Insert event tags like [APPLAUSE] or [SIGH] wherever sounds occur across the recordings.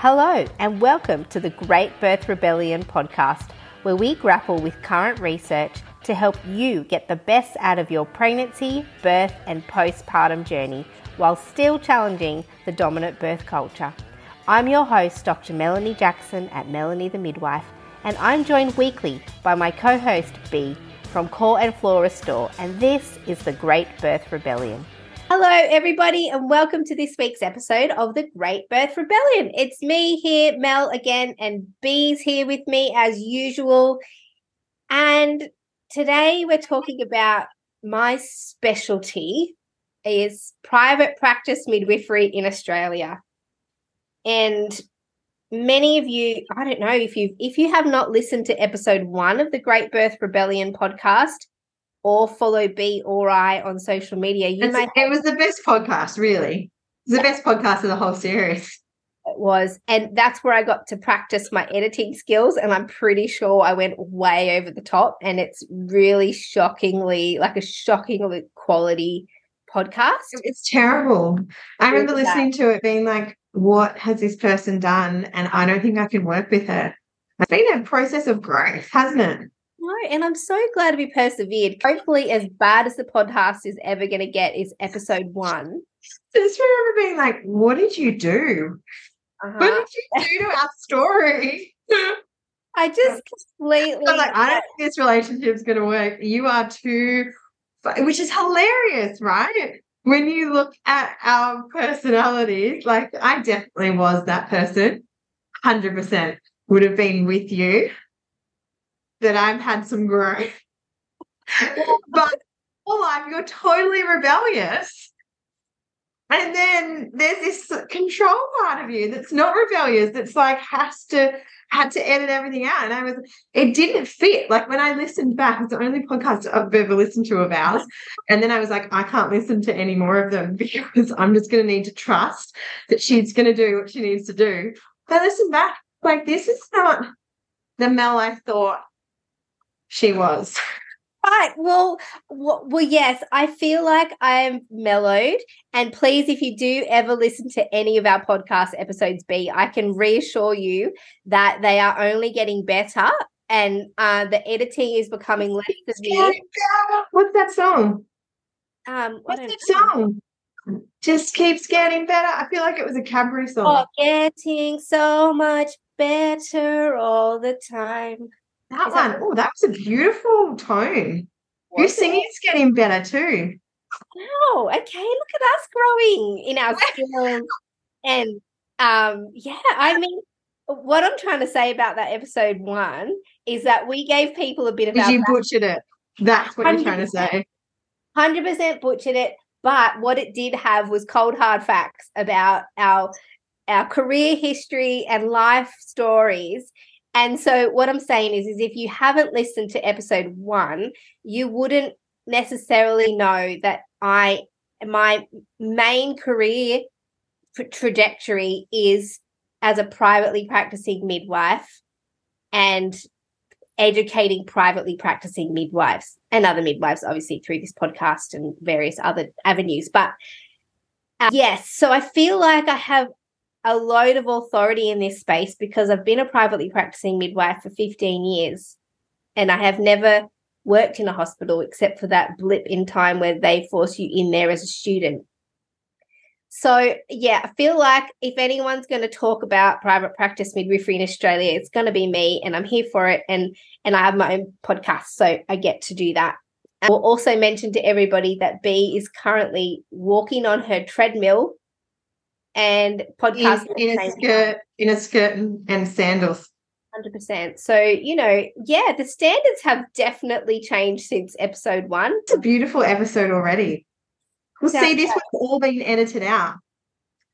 Hello, and welcome to the Great Birth Rebellion podcast, where we grapple with current research to help you get the best out of your pregnancy, birth, and postpartum journey while still challenging the dominant birth culture. I'm your host, Dr. Melanie Jackson at Melanie the Midwife, and I'm joined weekly by my co host, B, from Core and Floor Restore, and this is the Great Birth Rebellion. Hello, everybody, and welcome to this week's episode of the Great Birth Rebellion. It's me here, Mel, again, and B's here with me as usual. And today we're talking about my specialty is private practice midwifery in Australia. And many of you, I don't know if you if you have not listened to episode 1 of the Great Birth Rebellion podcast, or follow B or I on social media. You may it was the best podcast, really. It was the best podcast of the whole series. It was. And that's where I got to practice my editing skills. And I'm pretty sure I went way over the top. And it's really shockingly, like a shockingly quality podcast. It's terrible. I remember listening to it being like, what has this person done? And I don't think I can work with her. It's been a process of growth, hasn't it? And I'm so glad to be persevered. Hopefully, as bad as the podcast is ever going to get, is episode one. I just remember being like, "What did you do? Uh-huh. What did you do to our story?" I just [LAUGHS] completely. I'm like, I don't think this relationship's going to work. You are too, which is hilarious, right? When you look at our personalities, like I definitely was that person, hundred percent would have been with you that I've had some growth. but whole life, you're totally rebellious. And then there's this control part of you that's not rebellious, that's like has to had to edit everything out. And I was it didn't fit. Like when I listened back, it's the only podcast I've ever listened to of ours. And then I was like, I can't listen to any more of them [LAUGHS] because I'm just gonna need to trust that she's gonna do what she needs to do. But listen back, like this is not the Mel I thought she was. Right. Well, well, yes, I feel like I'm mellowed. And please, if you do ever listen to any of our podcast episodes, B, I can reassure you that they are only getting better and uh, the editing is becoming less severe. What's that song? Um, What's that song? Just keeps getting better. I feel like it was a cabaret song. Oh, getting so much better all the time. That one, that- oh, that was a beautiful tone. Your singing's getting better too. Wow. Okay. Look at us growing in our [LAUGHS] skills. and um, yeah, I mean, what I'm trying to say about that episode one is that we gave people a bit of. Because you butchered it. That's what you're trying to say. Hundred percent butchered it. But what it did have was cold hard facts about our our career history and life stories and so what I'm saying is, is if you haven't listened to episode one, you wouldn't necessarily know that I my main career trajectory is as a privately practicing midwife and educating privately practicing midwives and other midwives, obviously through this podcast and various other avenues. But uh, yes, so I feel like I have a load of authority in this space because I've been a privately practicing midwife for 15 years and I have never worked in a hospital except for that blip in time where they force you in there as a student. So, yeah, I feel like if anyone's going to talk about private practice midwifery in Australia, it's going to be me and I'm here for it and and I have my own podcast, so I get to do that. I will also mention to everybody that B is currently walking on her treadmill and podcast in, in a skirt, in a skirt and, and sandals. Hundred percent. So you know, yeah, the standards have definitely changed since episode one. It's a beautiful episode already. We'll see. This was all been edited out.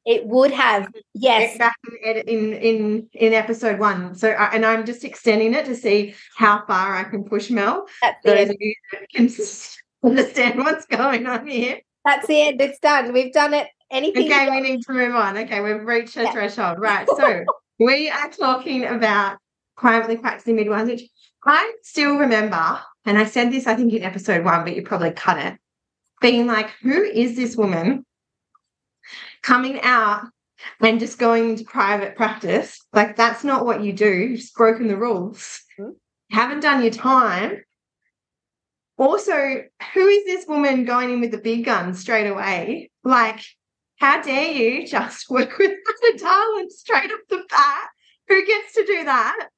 It would have, yes, back in in in, episode one. So, and I'm just extending it to see how far I can push Mel. That's Those of you can [LAUGHS] understand what's going on here. That's the end. It's done. We've done it anything. Okay, we need to move on. Okay, we've reached a yeah. threshold. Right. So [LAUGHS] we are talking about privately practicing midwives, which I still remember, and I said this, I think, in episode one, but you probably cut it, being like, who is this woman coming out and just going into private practice. Like that's not what you do. You've just broken the rules. Mhm. Haven't done your time. Also, who is this woman going in with the big guns straight away? Like, how dare you just [LAUGHS] work with Anna Darling straight off the bat? Who gets to do that?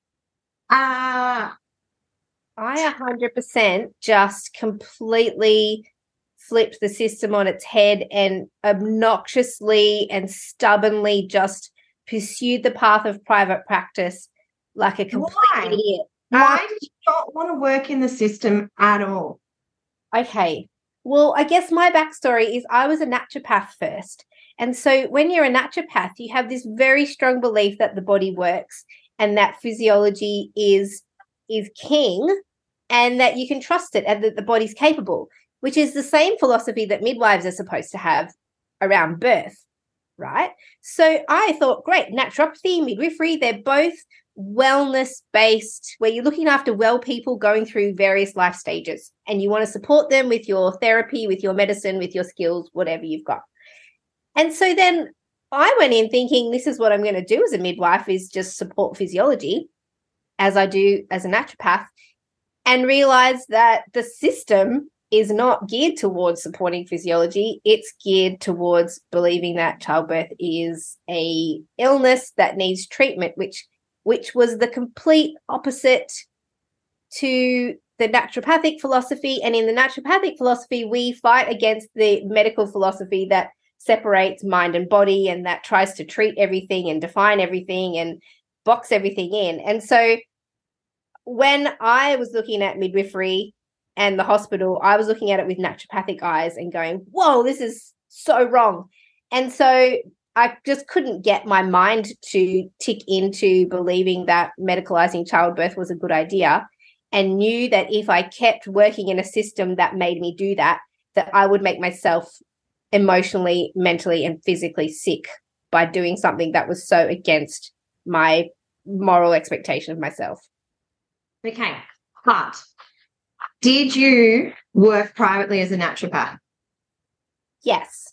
Uh I 100% just completely flipped the system on its head and obnoxiously and stubbornly just pursued the path of private practice like a complete Why? idiot. why did you not want to work in the system at all? Okay. Well, I guess my backstory is I was a naturopath first. And so when you're a naturopath, you have this very strong belief that the body works and that physiology is is king and that you can trust it and that the body's capable, which is the same philosophy that midwives are supposed to have around birth, right? So I thought, great, naturopathy, midwifery, they're both wellness based, where you're looking after well people going through various life stages and you want to support them with your therapy, with your medicine, with your skills, whatever you've got. And so then I went in thinking this is what I'm going to do as a midwife is just support physiology as I do as a naturopath and realized that the system is not geared towards supporting physiology. It's geared towards believing that childbirth is a illness that needs treatment which which was the complete opposite to the naturopathic philosophy. And in the naturopathic philosophy we fight against the medical philosophy that separates mind and body and that tries to treat everything and define everything and box everything in and so when I was looking at midwifery and the hospital, I was looking at it with naturopathic eyes and going, whoa, this is so wrong. And so I just couldn't get my mind to tick into believing that medicalizing childbirth was a good idea and knew that if I kept working in a system that made me do that, that I would make myself emotionally, mentally, and physically sick by doing something that was so against my moral expectation of myself. Okay, but did you work privately as a naturopath? Yes.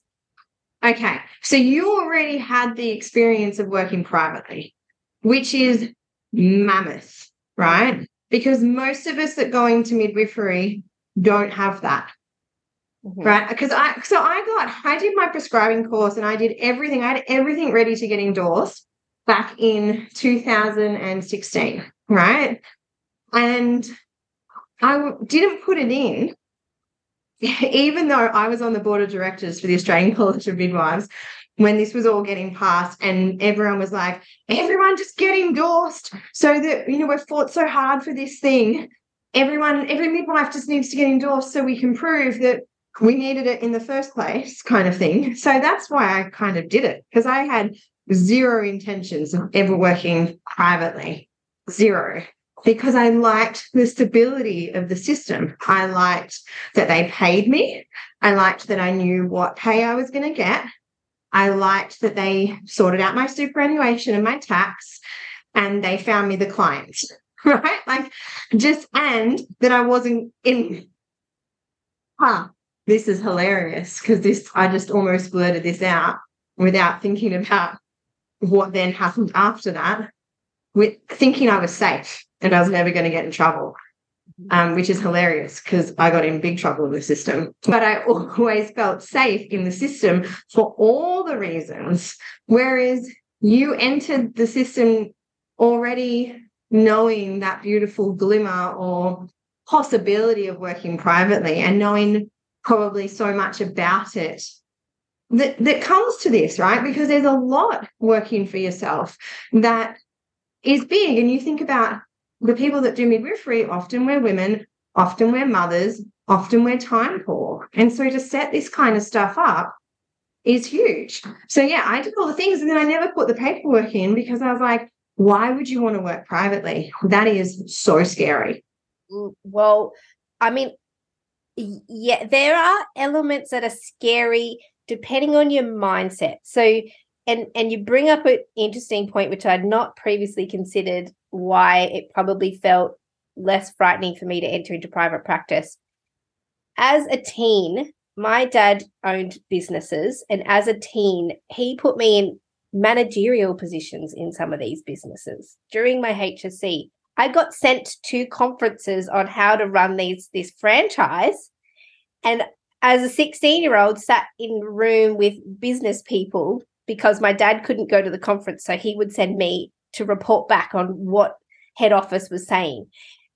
Okay, so you already had the experience of working privately, which is mammoth, right? Because most of us that go into midwifery don't have that, Mhm. right? Because I so I got I did my prescribing course and I did everything. I had everything ready to get endorsed back in 2016, right? And I didn't put it in, [LAUGHS] even though I was on the board of directors for the Australian [LAUGHS] College of Midwives when this was all getting passed, and everyone was like, everyone just get endorsed so that, you know, we've fought so hard for this thing. Everyone, every midwife just needs to get endorsed so we can prove that we needed it in the first place, [LAUGHS] kind of thing. So that's why I kind of did it because I had zero intentions of ever working privately. Zero because I liked the stability of the system. I liked that they paid me. I liked that I knew what pay I was going to get. I liked that they sorted out my superannuation and my tax and they found me the clients, [LAUGHS] right? Like just, and that I wasn't in, huh, this is hilarious because this, I just almost blurted this out without thinking about what then happened after that, with thinking I was safe and I was never going to get in trouble, um, which is hilarious because I got in big trouble in the system. But I always felt safe in the system for all the reasons. Whereas you entered the system already knowing that beautiful glimmer or possibility of working privately and knowing probably so much about it that, that comes to this, right? Because there's a lot working for yourself that is big. And you think about the people that do midwifery, often we're women, often we're mothers, often we're time poor. And so to set this kind of stuff up is huge. So yeah, I did all the things and then I never put the paperwork in because I was like, why would you want to work privately? That is so scary. Mm, Well, I mean, yeah, there are elements that are scary depending on your mindset. So, and and you bring up an interesting point which I'd not previously considered why it probably felt less frightening for me to enter into private practice. As a teen, my dad owned businesses, and as a teen, he put me in managerial positions in some of these businesses during my HSC. I got sent to conferences on how to run these this franchise. And as a 16 year old, sat in room with business people because my dad couldn't go to the conference. So he would send me to report back on what head office was saying.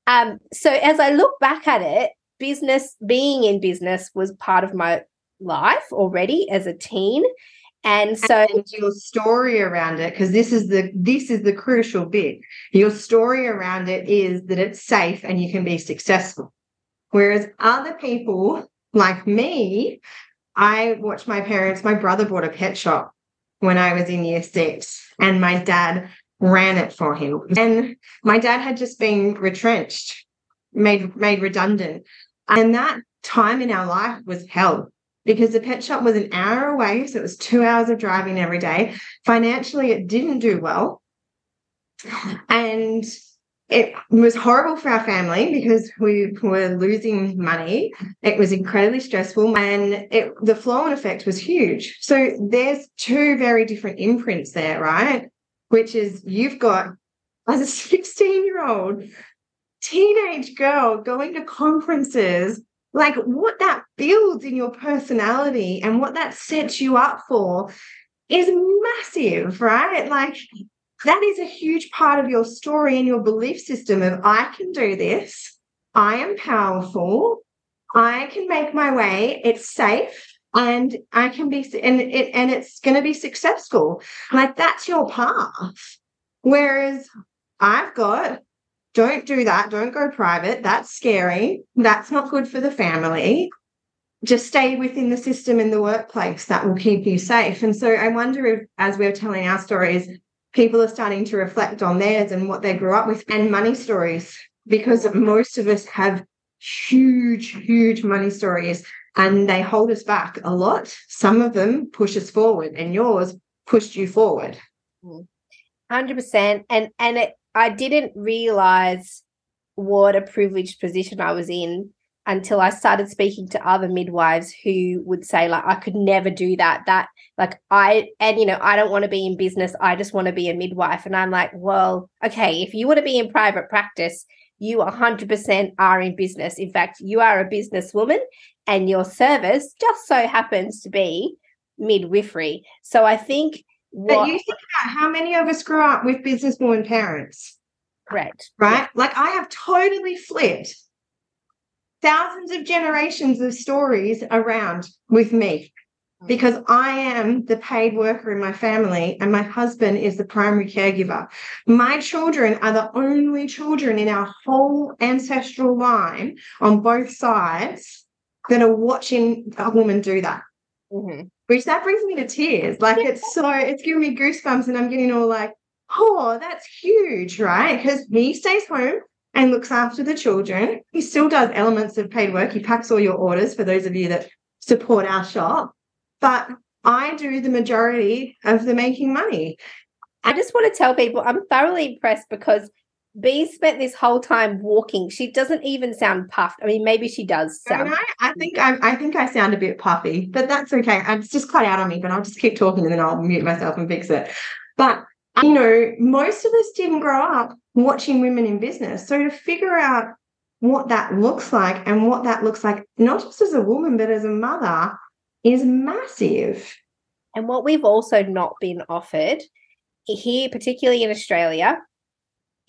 Um, so as I look back at it, business, being in business was part of my life already as a teen. And so and your story around it, because this is the this is the crucial bit. Your story around it is that it's safe and you can be successful. Whereas other people like me, I watched my parents, my brother bought a pet shop when I was in year six, and my dad ran it for him. And my dad had just been retrenched, made made redundant. And that time in our life was hell because the pet shop was an hour away. So it was two hours of driving every day. Financially, it didn't do well. And it was horrible for our family because we were losing money. It was incredibly stressful and it, the flow on effect was huge. So there's two very different imprints there, right? Which is you've got as a [LAUGHS] 16 year old teenage girl going to conferences like what that builds in your personality and what that sets you up for is massive, right? Like that is a huge part of your story and your belief system of I can do this, I am powerful, I can make my way, it's safe. And I can be, and it, and it's going to be successful. Like that's your path. Whereas I've got don't do that. Don't go private. That's scary. That's not good for the family. Just stay within the system in the workplace. That will keep you safe. And so I wonder if, as we're telling our stories, people are starting to reflect on theirs and what they grew up with and money stories, because most of us have huge, huge money stories and they hold us back a lot. Some of them push us forward, and yours pushed you forward. Mm. 100%. And, and it, I didn't realize what a privileged position I was in until I started speaking to other midwives who would say like I could never do that that like I and you know I don't want to be in business I just want to be a midwife. And I'm like well okay if you want to be in private practice you 100% are in business. In fact you are a businesswoman and your service just so happens to be midwifery. So I think what, but you think about how many of us grew up with businesswoman parents. Correct. Right? Yeah. Like I have totally flipped thousands of generations of stories around with me mm. because I am the paid worker in my family and my husband is the primary caregiver. My children are the only children in our whole ancestral line on both sides that are watching a woman do that. Mm-hmm which that brings me to tears. Like it's so, it's giving me goosebumps, and I'm getting all like, oh, that's huge, right? Because he stays home and looks after the children. He still does elements of paid work. He packs all your orders for those of you that support our shop. But I do the majority of the making money. I just want to tell people I'm thoroughly impressed because B spent this whole time walking. She doesn't even sound puffed. I mean, maybe she does sound. I, I think I, I think I sound a bit puffy, but that's okay. It's just cut out on me. But I'll just keep talking and then I'll mute myself and fix it. But you know, most of us didn't grow up watching women in business, so to figure out what that looks like and what that looks like, not just as a woman but as a mother, is massive. And what we've also not been offered here, particularly in Australia,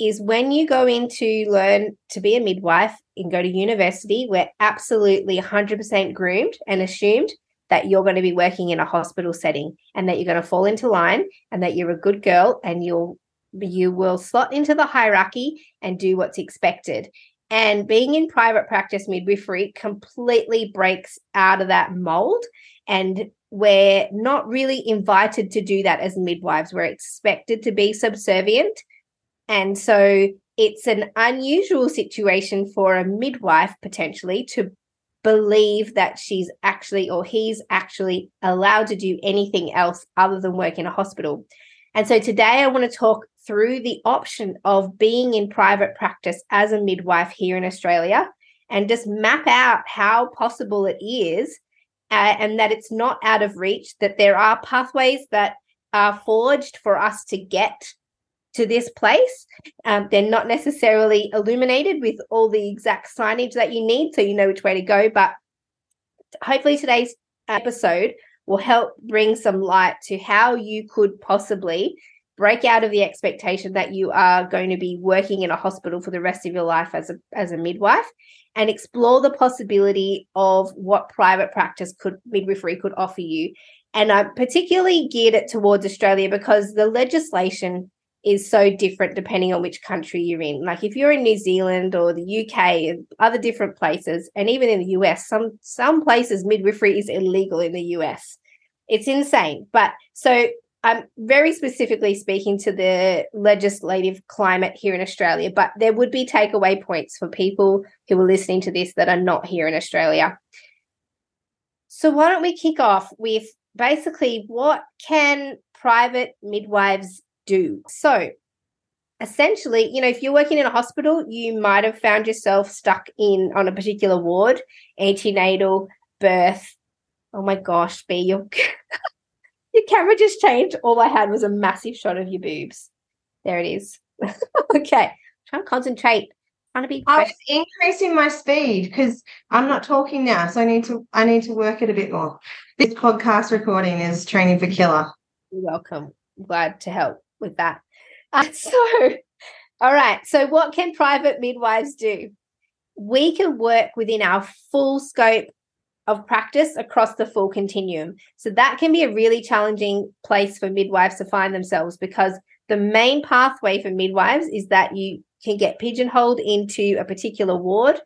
is when you go in to learn to be a midwife and go to university, we're absolutely 100% groomed and assumed that you're going to be working in a hospital setting and that you're going to fall into line and that you're a good girl and you'll you will slot into the hierarchy and do what's expected. And being in private practice midwifery completely breaks out of that mold. And we're not really invited to do that as midwives. We're expected to be subservient and so it's an unusual situation for a midwife potentially to believe that she's actually or he's actually allowed to do anything else other than work in a hospital. And so today I want to talk through the option of being in private practice as a midwife here in Australia and just map out how possible it is uh, and that it's not out of reach, that there are pathways that are forged for us to get to this place. Um, they're not necessarily illuminated with all the exact signage that you need, so you know which way to go. But hopefully, today's episode will help bring some light to how you could possibly break out of the expectation that you are going to be working in a hospital for the rest of your life as a as a midwife and explore the possibility of what private practice could midwifery could offer you and I'm particularly geared it towards australia because the legislation is so different depending on which country you're in. Like if you're in New Zealand or the UK and other different places, and even in the US, some some places midwifery is illegal in the US. It's insane. But so I'm very specifically speaking to the legislative climate here in Australia, but there would be takeaway points for people who are listening to this that are not here in Australia. So why don't we kick off with basically what can private midwives do. So essentially, you know, if you're working in a hospital, you might have found yourself stuck in on a particular ward, antenatal, birth. Oh my gosh, B your [LAUGHS] your camera just changed. All I had was a massive shot of your boobs. There it is. [LAUGHS] okay. I'm trying to concentrate. trying to be I was increasing my speed because I'm not talking now, so I need to I need to work it a bit more. This podcast recording is training for killer. You're welcome. glad to help with that. Uh, [LAUGHS] so, all right. So, what can private midwives do? We can work within our full scope of practice across the full continuum. So, that can be a really challenging place for midwives to find themselves because the main pathway for midwives is that you can get pigeonholed into a particular ward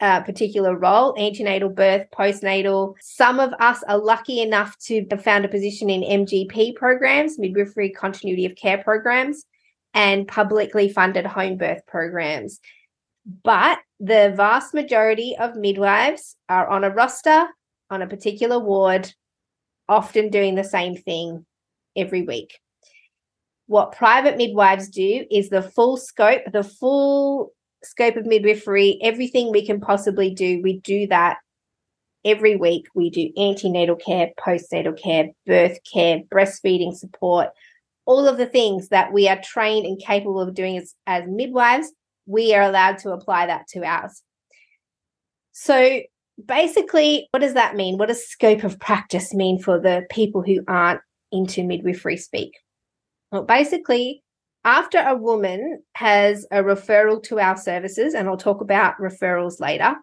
a particular role antenatal birth postnatal. Some of us are lucky enough to have found a position in mgp programs midwifery continuity of care programs and publicly funded home birth programs. But the vast majority of midwives are on a roster on a particular ward often doing the same thing every week. What private midwives do is the full scope the full scope of midwifery, everything we can possibly do, we do that every week. We do antenatal care, postnatal care, birth care, breastfeeding support, all of the things that we are trained and capable of doing as, as midwives, we are allowed to apply that to ours. So basically, what does that mean? What does scope of practice mean for the people who aren't into midwifery speak? Well, basically, after a woman has a referral to our services, and I'll talk about referrals later,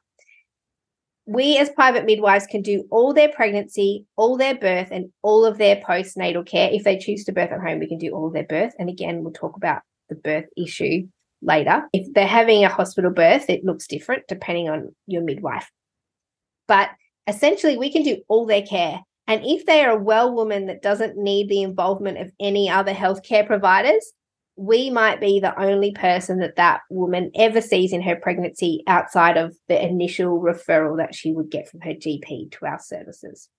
we as private midwives can do all their pregnancy, all their birth, and all of their postnatal care. If they choose to birth at home, we can do all their birth. And again, we'll talk about the birth issue later. If they're having a hospital birth, it looks different depending on your midwife. But essentially, we can do all their care. And if they are a well woman that doesn't need the involvement of any other healthcare providers, we might be the only person that that woman ever sees in her pregnancy outside of the initial referral that she would get from her GP to our services.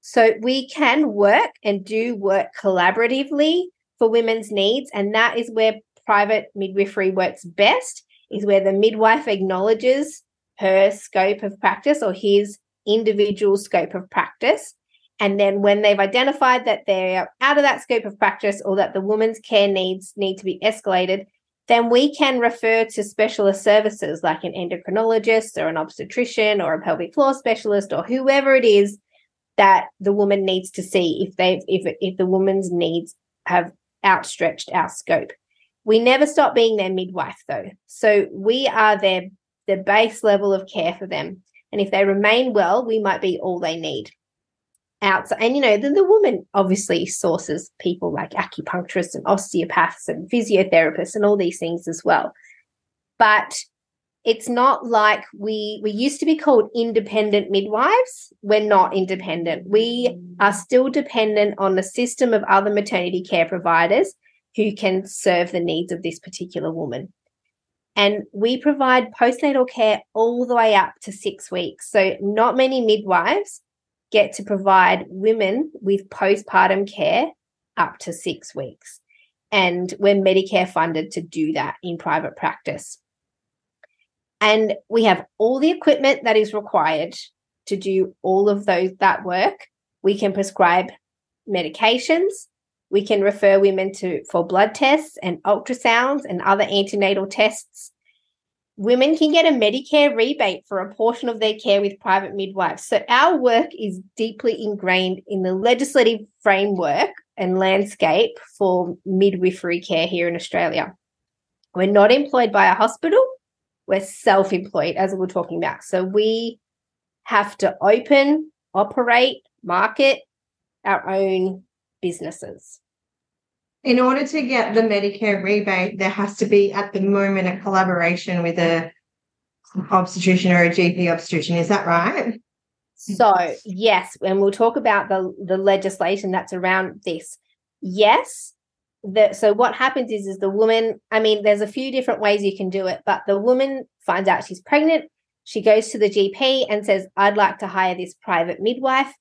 So we can work and do work collaboratively for women's needs. And that is where private midwifery works best, is where the midwife acknowledges her scope of practice or his individual scope of practice and then when they've identified that they're out of that scope of practice or that the woman's care needs need to be escalated, then we can refer to specialist services like an endocrinologist or an obstetrician or a pelvic floor specialist or whoever it is that the woman needs to see if they if if the woman's needs have outstretched our scope. We never stop being their midwife though. So we are their the base level of care for them. And if they remain well, we might be all they need outside. And, you know, then the woman obviously sources people like acupuncturists and osteopaths and physiotherapists and all these things as well. But it's not like we we used to be called independent midwives we're not independent we are still dependent on the system of other maternity care providers who can serve the needs of this particular woman and we provide postnatal care all the way up to 6 weeks so not many midwives get to provide women with postpartum care up to six weeks. And we're Medicare funded to do that in private practice. And we have all the equipment that is required to do all of those that work. We can prescribe medications. We can refer women to for blood tests and ultrasounds and other antenatal tests. Women can get a Medicare rebate for a portion of their care with private midwives. So our work is deeply ingrained in the legislative framework and landscape for midwifery care here in Australia. We're not employed by a hospital, we're self employed, as we're talking about. So we have to open, operate, market our own businesses. In order to get the Medicare rebate, there has to be at the moment a collaboration with a obstetrician or a GP obstetrician. Is that right? So yes, and we'll talk about the the legislation that's around this. Yes, so what happens is is the woman. I mean, there's a few different ways you can do it, but the woman finds out she's pregnant. She goes to the GP and says, "I'd like to hire this private midwife."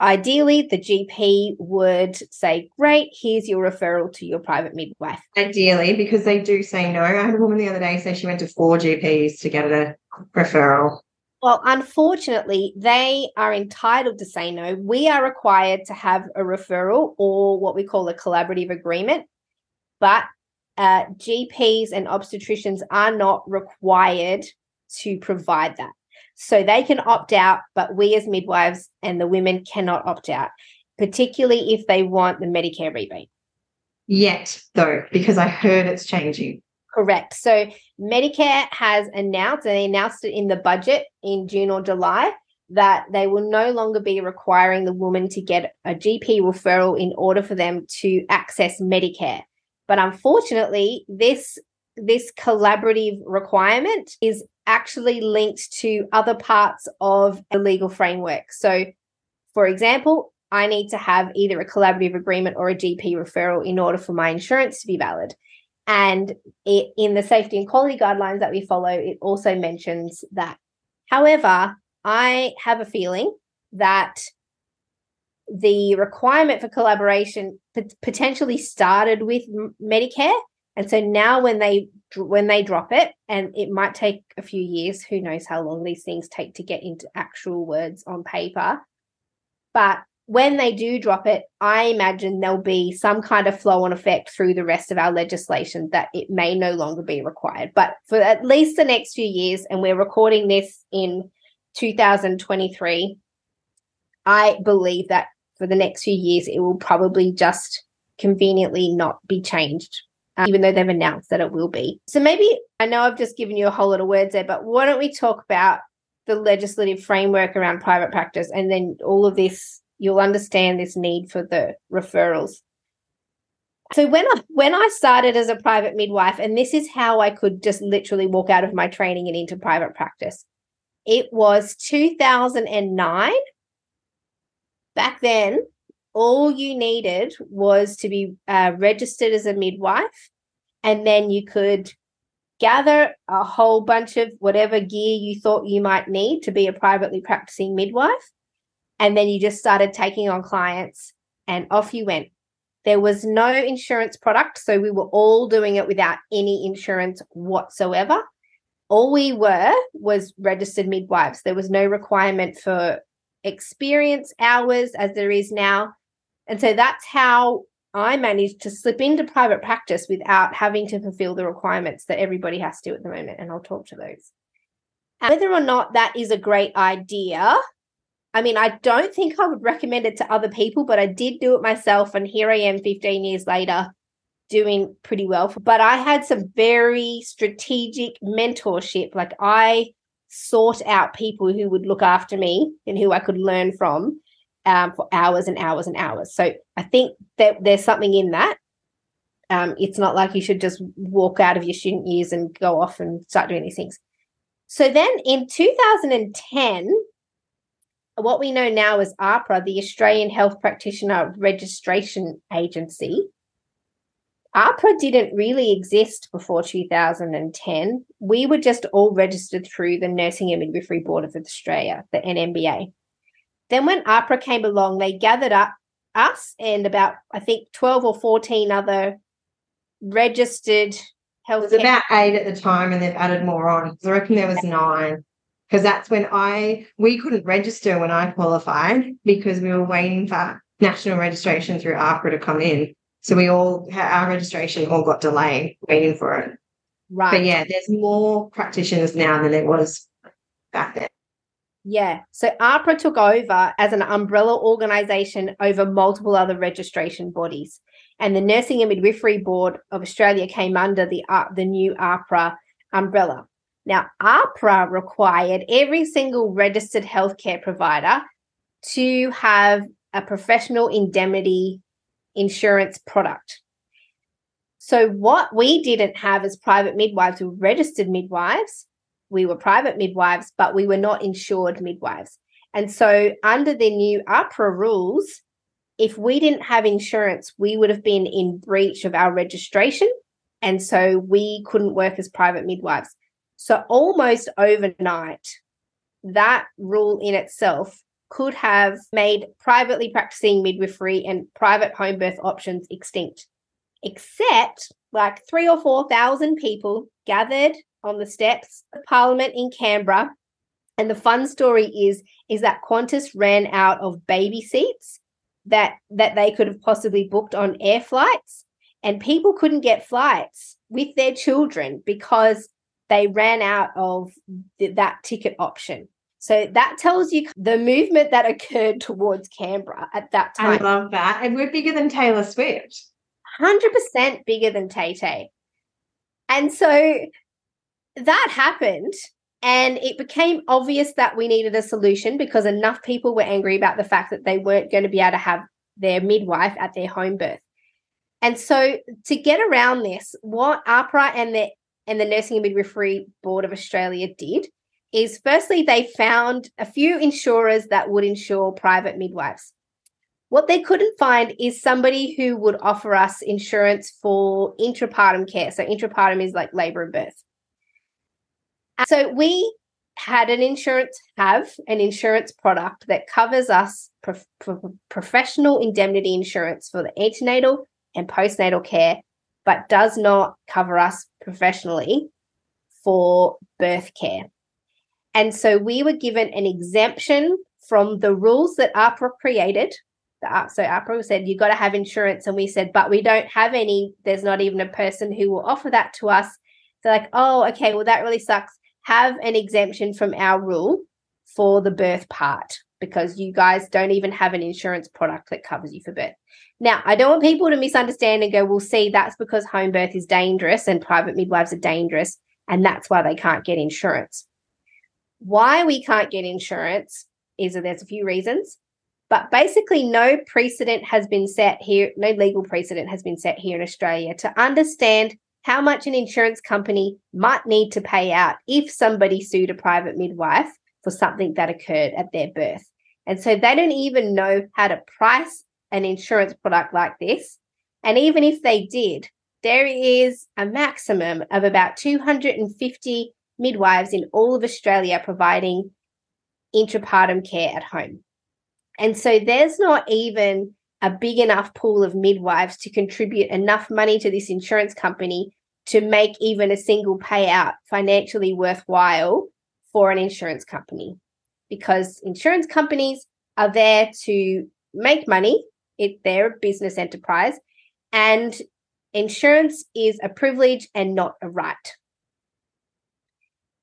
Ideally, the GP would say, Great, here's your referral to your private midwife. Ideally, because they do say no. I had a woman the other day say she went to four GPs to get a referral. Well, unfortunately, they are entitled to say no. We are required to have a referral or what we call a collaborative agreement, but uh, GPs and obstetricians are not required to provide that. So they can opt out, but we as midwives and the women cannot opt out, particularly if they want the Medicare rebate. Yet, though, because I heard it's changing. Correct. So Medicare has announced, and they announced it in the budget in June or July, that they will no longer be requiring the woman to get a GP referral in order for them to access Medicare. But unfortunately, this this collaborative requirement is actually linked to other parts of the legal framework. So, for example, I need to have either a collaborative agreement or a GP referral in order for my insurance to be valid. And it, in the safety and quality guidelines that we follow, it also mentions that. However, I have a feeling that the requirement for collaboration potentially started with Medicare, and so now when they when they drop it, and it might take a few years, who knows how long these things take to get into actual words on paper, but when they do drop it, I imagine there'll be some kind of flow on effect through the rest of our legislation that it may no longer be required. But for at least the next few years, and we're recording this in 2023, I believe that for the next few years, it will probably just conveniently not be changed, uh, even though they've announced that it will be. So maybe I know I've just given you a whole lot of words there, but why don't we talk about the legislative framework around private practice and then all of this you'll understand this need for the referrals. So when I when I started as a private midwife, and this is how I could just literally walk out of my training and into private practice, it was 2009. Back then, all you needed was to be uh, registered as a midwife, and then you could gather a whole bunch of whatever gear you thought you might need to be a privately practicing midwife and then you just started taking on clients and off you went. There was no insurance product. So we were all doing it without any insurance whatsoever. All we were was registered midwives. There was no requirement for experience hours as there is now. And so that's how I managed to slip into private practice without having to fulfill the requirements that everybody has to at the moment. And I'll talk to those. Whether or not that is a great idea I mean, I don't think I would recommend it to other people, but I did do it myself. And here I am 15 years later doing pretty well. But I had some very strategic mentorship. Like I sought out people who would look after me and who I could learn from um, for hours and hours and hours. So I think that there's something in that. Um, it's not like you should just walk out of your student years and go off and start doing these things. So then in 2010, what we know now is AHPRA, the Australian Health Practitioner Registration Agency. AHPRA didn't really exist before 2010. We were just all registered through the Nursing and Midwifery Board of Australia, the NMBA. Then when AHPRA came along, they gathered up us and about, I think, 12 or 14 other registered health. It was about eight at the time, and they've added more on. I reckon there was nine because that's when I we couldn't register when I qualified because we were waiting for national registration through AHPRA to come in. So we all, our registration all got delayed waiting for it. Right. But yeah, there's more practitioners now than there was back then. Yeah. So AHPRA took over as an umbrella organization over multiple other registration bodies. And the Nursing and Midwifery Board of Australia came under the, uh, the new AHPRA umbrella. Now, AHPRA required every single registered healthcare provider to have a professional indemnity insurance product. So, what we didn't have as private midwives were registered midwives. We were private midwives, but we were not insured midwives. And so, under the new AHPRA rules, if we didn't have insurance, we would have been in breach of our registration. And so, we couldn't work as private midwives. So, almost overnight, that rule in itself could have made privately practicing midwifery and private home birth options extinct. Except like three or 4,000 people gathered on the steps of Parliament in Canberra. And the fun story is, is that Qantas ran out of baby seats that, that they could have possibly booked on air flights. And people couldn't get flights with their children because they ran out of th- that ticket option. So that tells you the movement that occurred [LAUGHS] towards Canberra at that time. I love that. And we're bigger than Taylor Swift. 100% bigger than Tay Tay. And so that happened. And it became obvious that we needed a solution because enough people were angry about the fact that they weren't going to be able to have their midwife at their home birth. And so to get around this, what AHPRA and the and the Nursing and Midwifery Board of Australia did is firstly, they found a few insurers that would insure private midwives. What they couldn't find is somebody who would offer us insurance for intrapartum care. So, intrapartum is like labor and birth. So, we had an insurance, have an insurance product that covers us professional indemnity insurance for the antenatal and postnatal care, but does not cover us professionally for birth care. And so we were given an exemption from the rules that AHPRA created. So AHPRA said, you've got to have insurance. And we said, but we don't have any. There's not even a person who will offer that to us. They're like, oh, okay, well, that really sucks. Have an exemption from our rule for the birth part because you guys don't even have an insurance product that covers you for birth. Now, I don't want people to misunderstand and go, well, see, that's because home birth is dangerous and private midwives are dangerous. And that's why they can't get insurance. Why we can't get insurance is that there's a few reasons, but basically, no precedent has been set here, no legal precedent has been set here in Australia to understand how much an insurance company might need to pay out if somebody sued a private midwife for something that occurred at their birth. And so they don't even know how to price an insurance product like this. And even if they did, there is a maximum of about 250 midwives in all of Australia providing intrapartum care at home. And so there's not even a big enough pool of midwives to contribute enough money to this insurance company to make even a single payout financially worthwhile for an insurance company. Because insurance companies are there to make money, it, they're a business enterprise, and insurance is a privilege and not a right.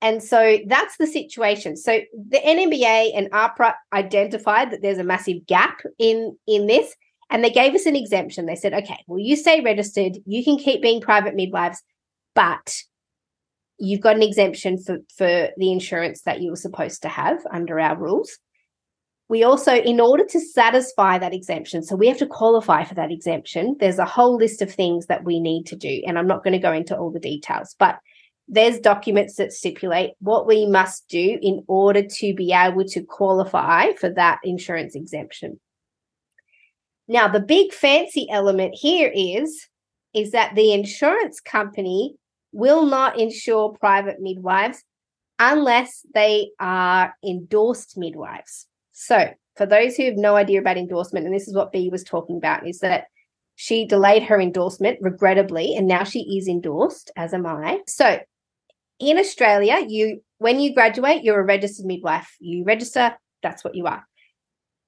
And so that's the situation. So the NMBA and AHPRA identified that there's a massive gap in in this, and they gave us an exemption. They said, okay, well, you stay registered, you can keep being private midwives, but you've got an exemption for, for the insurance that you were supposed to have under our rules. We also, in order to satisfy that exemption, so we have to qualify for that exemption, there's a whole list of things that we need to do. And I'm not going to go into all the details, but there's documents that stipulate what we must do in order to be able to qualify for that insurance exemption. Now, the big fancy element here is is that the insurance company will not insure private midwives unless they are endorsed midwives. So, for those who have no idea about endorsement, and this is what B was talking about, is that she delayed her endorsement, regrettably, and now she is endorsed, as am I. So, in Australia, you when you graduate, you're a registered midwife. You register, that's what you are.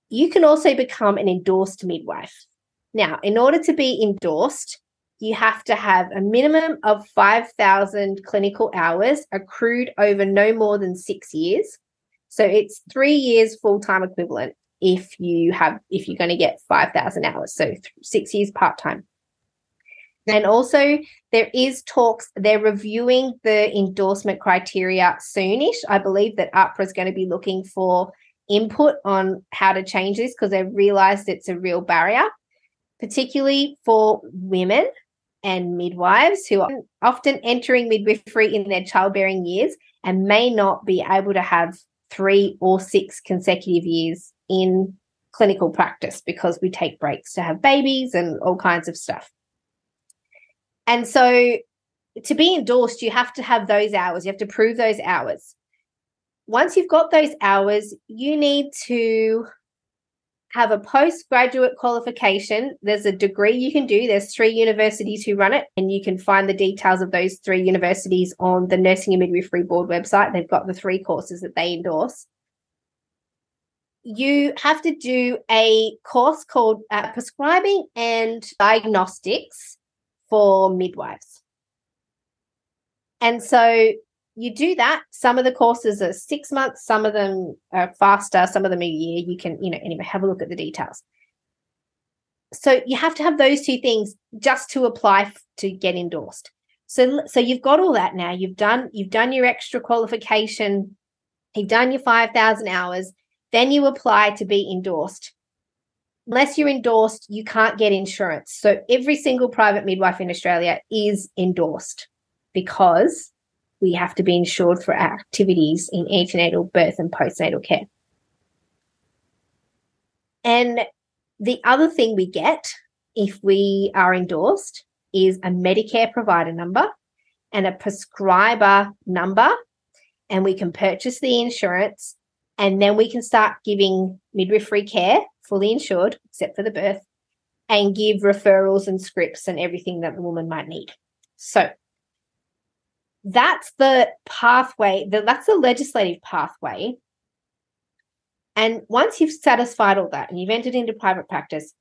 You can also become an endorsed midwife. Now, in order to be endorsed, you have to have a minimum of 5,000 clinical hours accrued over no more than six years. So it's three years full time equivalent if you have if you're going to get 5,000 hours. So th- six years part time. And also, there is talks, they're reviewing the endorsement criteria soonish. I believe that AHPRA is going to be looking for input on how to change this because they've realized it's a real barrier, particularly for women and midwives who are often entering midwifery in their childbearing years and may not be able to have three or six consecutive years in clinical practice because we take breaks to have babies and all kinds of stuff. And so to be endorsed, you have to have those hours, you have to prove those hours. Once you've got those hours, you need to have a postgraduate qualification. There's a degree you can do. There's three universities who run it, and you can find the details of those three universities on the Nursing and Midwifery Board website. They've got the three courses that they endorse. You have to do a course called uh, Prescribing and Diagnostics for Midwives. And so you do that. Some of the courses are six months, some of them are faster, some of them a year. You can, you know, anyway, have a look at the details. So you have to have those two things just to apply to get endorsed. So, so you've got all that now. You've done you've done your extra qualification. You've done your five thousand hours. Then you apply to be endorsed. Unless you're endorsed, you can't get insurance. So every single private midwife in Australia is endorsed because we have to be insured for our activities in antenatal, birth, and postnatal care. And the other thing we get if we are endorsed is a Medicare provider number and a prescriber number, and we can purchase the insurance, and then we can start giving midwifery care, fully insured, except for the birth, and give referrals and scripts and everything that the woman might need. So that's the pathway, the, that's the legislative pathway. And once you've satisfied all that and you've entered into private practice,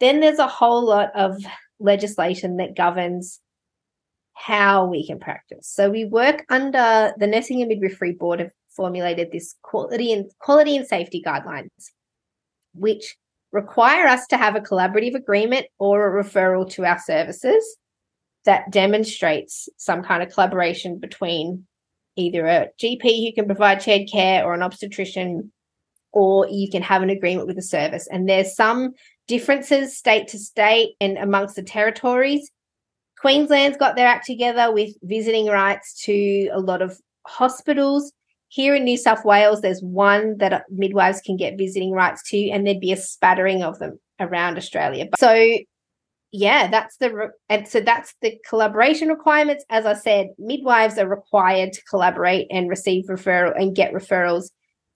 then there's a whole lot of legislation that governs how we can practice. So we work under the Nursing and Midwifery Board have formulated this quality and quality and safety guidelines, which require us to have a collaborative agreement or a referral to our services that demonstrates some kind of collaboration between either a GP who can provide shared care or an obstetrician, or you can have an agreement with the service. And there's some differences state to state and amongst the territories. Queensland's got their act together with visiting rights to a lot of hospitals. Here in New South Wales, there's one that midwives can get visiting rights to, and there'd be a spattering of them around Australia. So yeah, that's the and so that's the collaboration requirements. As I said, midwives are required to collaborate and receive referral and get referrals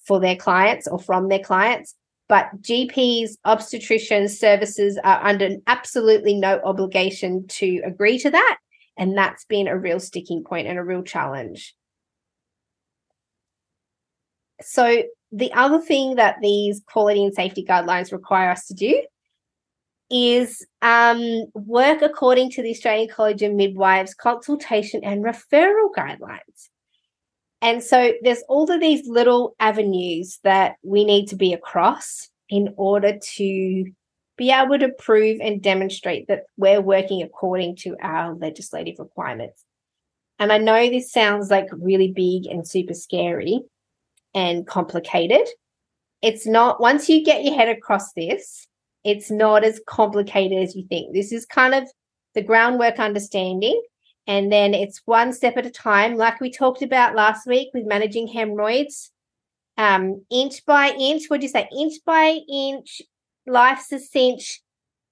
for their clients or from their clients. But GPs, obstetricians, services are under absolutely no obligation to agree to that. And that's been a real sticking point and a real challenge. So, the other thing that these quality and safety guidelines require us to do is um, work according to the Australian College of Midwives consultation and referral guidelines. And so there's all of these little avenues that we need to be across in order to be able to prove and demonstrate that we're working according to our legislative requirements. And I know this sounds like really big and super scary and complicated. It's not, once you get your head across this, it's not as complicated as you think. This is kind of the groundwork understanding. And then it's one step at a time, like we talked about last week with managing hemorrhoids. Um, inch by inch, what do you say? Inch by inch, life's a cinch,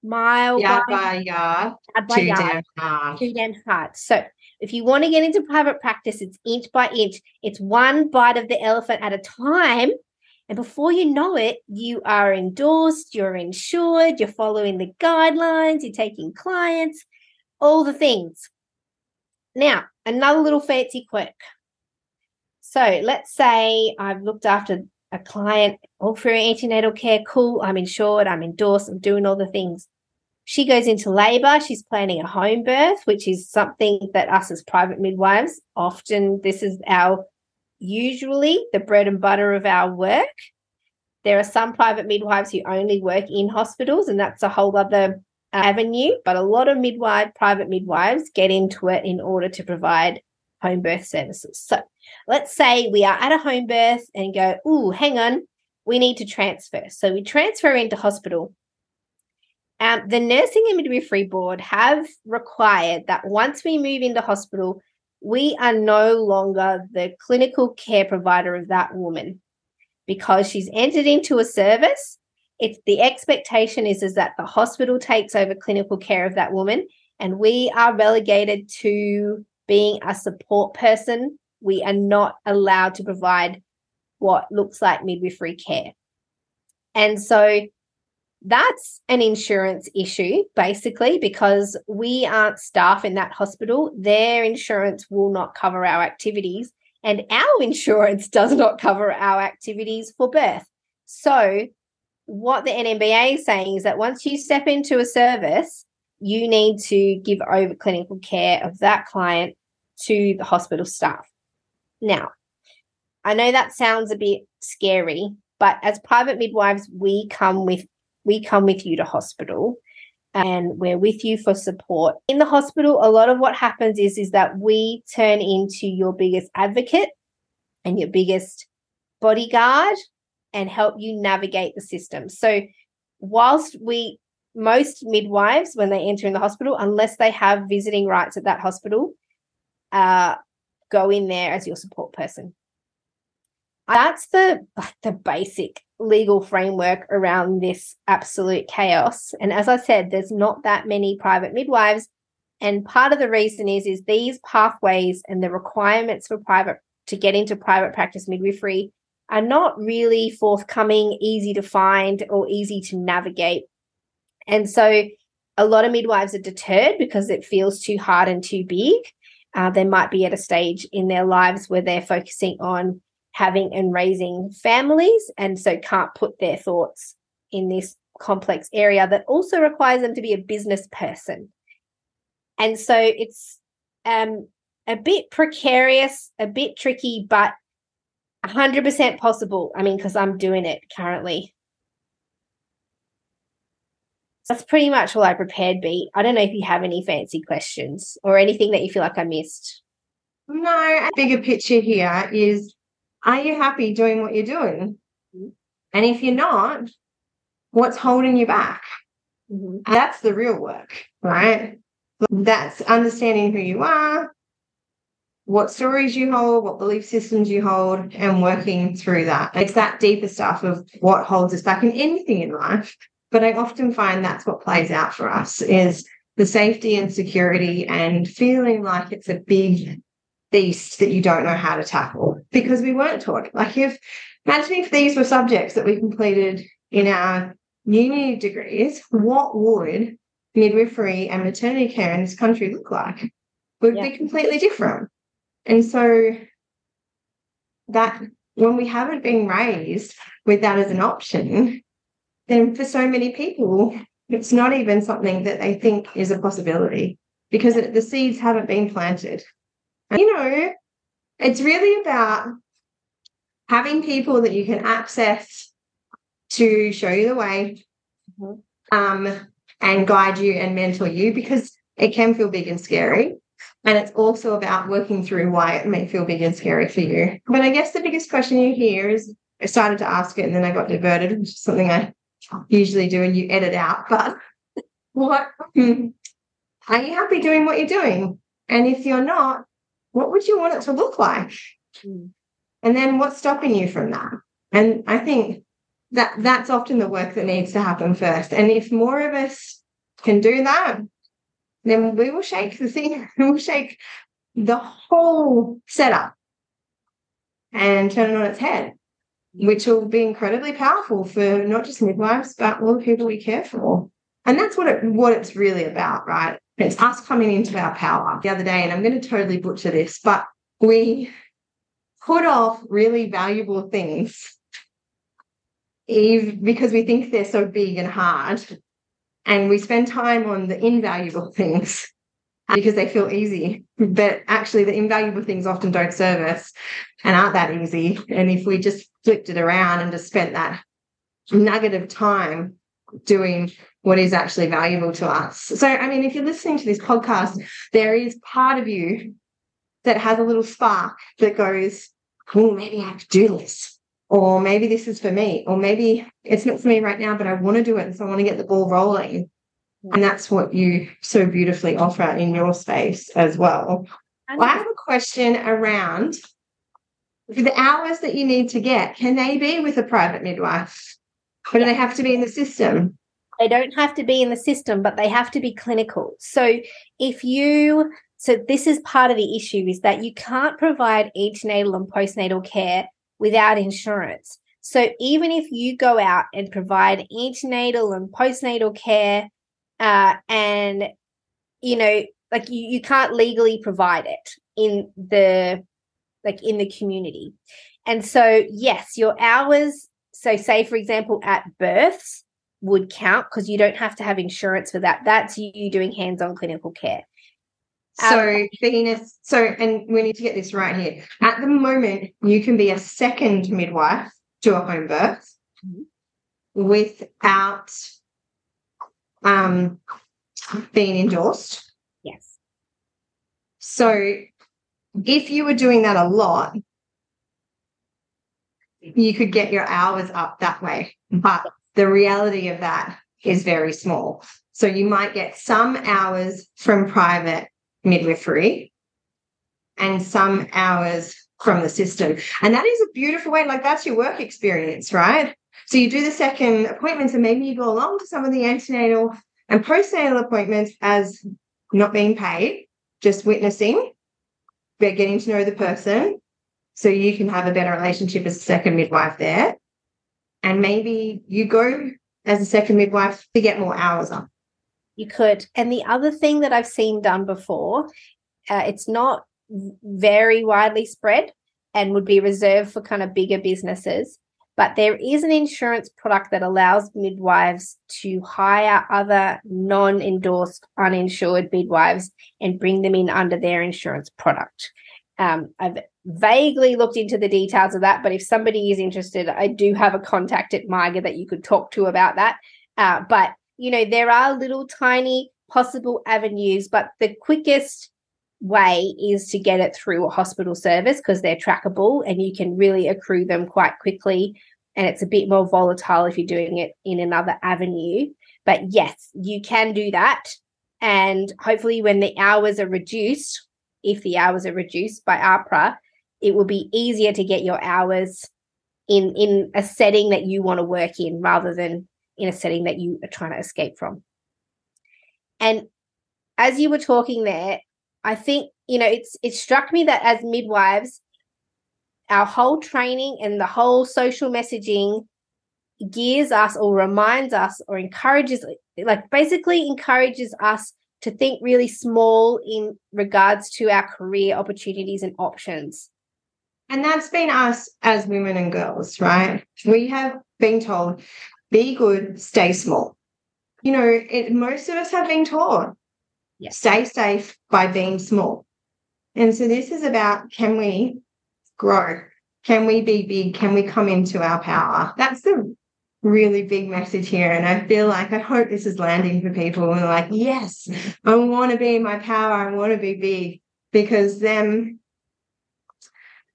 mile yard by, by yard, yard by too yard, damn hard. Too damn hard. So if you want to get into private practice, it's inch by inch. It's one bite of the elephant at a time and before you know it, you are endorsed, you're insured, you're following the guidelines, you're taking clients, all the things. Now, another little fancy quirk. So let's say I've looked after a client all through antenatal care. Cool. I'm insured. I'm endorsed. I'm doing all the things. She goes into labor. She's planning a home birth, which is something that us as private midwives often, this is our usually the bread and butter of our work. There are some private midwives who only work in hospitals, and that's a whole other avenue. But a lot of midwife, private midwives get into it in order to provide home birth services. So let's say we are at a home birth and go, oh, hang on, we need to transfer. So we transfer into hospital. Um, the Nursing and Midwifery Board have required that once we move into hospital, we are no longer the clinical care provider of that woman because she's entered into a service. It's the expectation is, is that the hospital takes over clinical care of that woman, and we are relegated to being a support person, we are not allowed to provide what looks like midwifery care. And so that's an insurance issue, basically, because we aren't staff in that hospital. Their insurance will not cover our activities, and our [LAUGHS] insurance does not cover our activities for birth. So, what the NMBA is saying is that once you step into a service, you need to give over clinical care of that client to the hospital staff. Now, I know that sounds a bit scary, but as private midwives, we come with we come with you to hospital and we're with you for support. In the hospital, a lot of what happens is is that we turn into your biggest advocate and your biggest bodyguard and help you navigate the system. So whilst we most midwives when they enter in the hospital unless they have visiting rights at that hospital uh, go in there as your support person. That's the the basic legal framework around this absolute chaos. And as I said, there's not that many private midwives. And part of the reason is is these pathways and the requirements for private to get into private practice midwifery are not really forthcoming, easy to find, or easy to navigate. And so a lot of midwives are deterred because it feels too hard and too big uh, they might be at a stage in their lives where they're focusing on having and raising families and so can't put their thoughts in this complex area that also requires them to be a business person. And so it's um, a bit precarious a bit tricky but 100% possible. I mean because i'm doing it currently. That's pretty much all I prepared, B I don't know if you have any fancy questions or anything that you feel like I missed. No, bigger picture here is are you happy doing what you're doing? Mm-hmm. And if you're not, what's holding you back? Mm-hmm. That's the real work, right? That's understanding who you are, what stories you hold, what belief systems you hold, and working through that. It's that deeper stuff of what holds us back in anything in life. But I often find that's what plays out for us is the safety and security and feeling like it's a big beast that you don't know how to tackle because we weren't taught. Like if imagine if these were subjects that we completed in our uni degrees, what would midwifery and maternity care in this country look like? Would yeah. be completely different. And so that when we haven't been raised with that as an option, then for so many people, it's not even something that they think is a possibility because the seeds haven't been planted. You know, it's really about having people that you can access to show you the way mm-hmm. um, and guide you and mentor you because it can feel big and scary. And it's also about working through why it may feel big and scary for you. But I guess the biggest question you hear is I started to ask it and then I got diverted, which is something I usually do and you edit out, but [LAUGHS] what are you happy doing what you're doing? And if you're not, what would you want it to look like? And then what's stopping you from that? And I think that that's often the work that needs to happen first. And if more of us can do that, then we will shake the thing, [LAUGHS] we'll shake the whole setup and turn it on its head which will be incredibly powerful for not just midwives, but all the people we care for. And that's what it what it's really about, right? It's us coming into our power. The other day, and I'm going to totally butcher this, but we put off really valuable things because we think they're so big and hard, and we spend time on the invaluable [LAUGHS] things because they feel easy. But actually, the invaluable things often don't serve us and aren't that easy. And if we just flipped it around and just spent that nugget of time doing what is actually valuable to us. So, I mean, if you're listening to this podcast, there is part of you that has a little spark that goes, oh, maybe I could do this. Or maybe this is for me. Or maybe it's not for me right now, but I want to do it. And so I want to get the ball rolling. And that's what you so beautifully offer in your space as well. well I have a question around the hours that you need to get. Can they be with a private midwife? Or do they have to be in the system? They don't have to be in the system, but they have to be clinical. So if you so this is part of the issue is that you can't provide antenatal and postnatal care without insurance. So even if you go out and provide antenatal and postnatal care uh, and you know like you, you can't legally provide it in the like in the community and so yes your hours so say for example at births would count because you don't have to have insurance for that that's you doing hands-on clinical care so um, venus so and we need to get this right here at the moment you can be a second midwife to a home birth mm-hmm. without um, being endorsed. Yes. So if you were doing that a lot, you could get your hours up that way. But the reality of that is very small. So you might get some hours from private midwifery and some hours from the system. And that is a beautiful way, like that's your work experience, right? So you do the second appointments and maybe you go along to some of the antenatal and postnatal appointments as not being paid, just witnessing, but getting to know the person so you can have a better relationship as a second midwife there. And maybe you go as a second midwife to get more hours up. You could. And the other thing that I've seen done before, uh, it's not very widely spread and would be reserved for kind of bigger businesses, but there is an insurance product that allows midwives to hire other non endorsed, uninsured midwives and bring them in under their insurance product. Um, I've vaguely looked into the details of that, but if somebody is interested, I do have a contact at MIGA that you could talk to about that. Uh, but, you know, there are little tiny possible avenues, but the quickest way is to get it through a hospital service because they're trackable and you can really accrue them quite quickly and it's a bit more volatile if you're doing it in another avenue. But yes, you can do that. And hopefully, when the hours are reduced, if the hours are reduced by AHPRA, it will be easier to get your hours in in a setting that you want to work in rather than in a setting that you are trying to escape from. And as you were talking there, I think you know it's it struck me that as midwives, our whole training and the whole social messaging gears us or reminds us or encourages like basically encourages us to think really small in regards to our career opportunities and options and that's been us as women and girls right we have been told be good stay small you know it, most of us have been taught yes. stay safe by being small and so this is about can we grow? Can we be big? Can we come into our power? That's the really big message here. And I feel like I hope this is landing for people and like, yes, I want to be in my power. I want to be big because then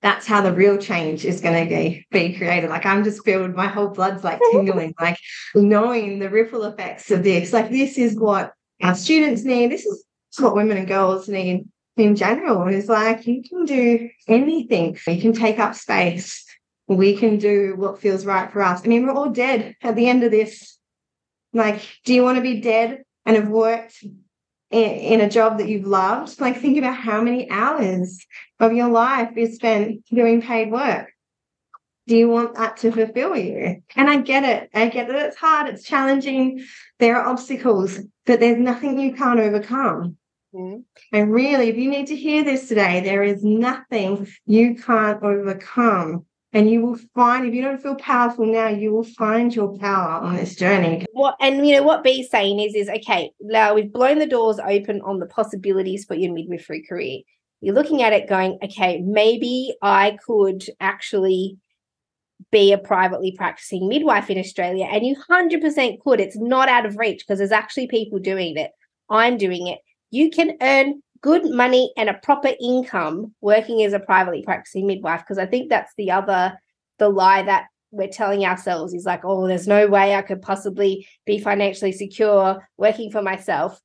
that's how the real change is going to be, be created. Like I'm just filled, my whole blood's like [LAUGHS] tingling, like knowing the ripple effects of this. Like this is what our students need. This is what women and girls need in general is like you can do anything. You can take up space. We can do what feels right for us. I mean, we're all dead at the end of this. Like, do you want to be dead and have worked in, in a job that you've loved? Like, think about how many hours of your life is spent doing paid work. Do you want that to fulfill you? And I get it. I get that it's hard, it's challenging. There are obstacles, but there's nothing you can't overcome. Mm-hmm. And really, if you need to hear this today, there is nothing you can't overcome and you will find if you don't feel powerful now, you will find your power on this journey. What and you know what B's saying is is okay, now we've blown the doors open on the possibilities for your midwifery career. You're looking at it going, okay, maybe I could actually be a privately practicing midwife in Australia. And you 100% could. It's not out of reach because there's actually people doing it. I'm doing it. You can earn good money and a proper income working as a privately practicing midwife because I think that's the other the lie that we're telling ourselves is like oh there's no way I could possibly be financially secure working for myself.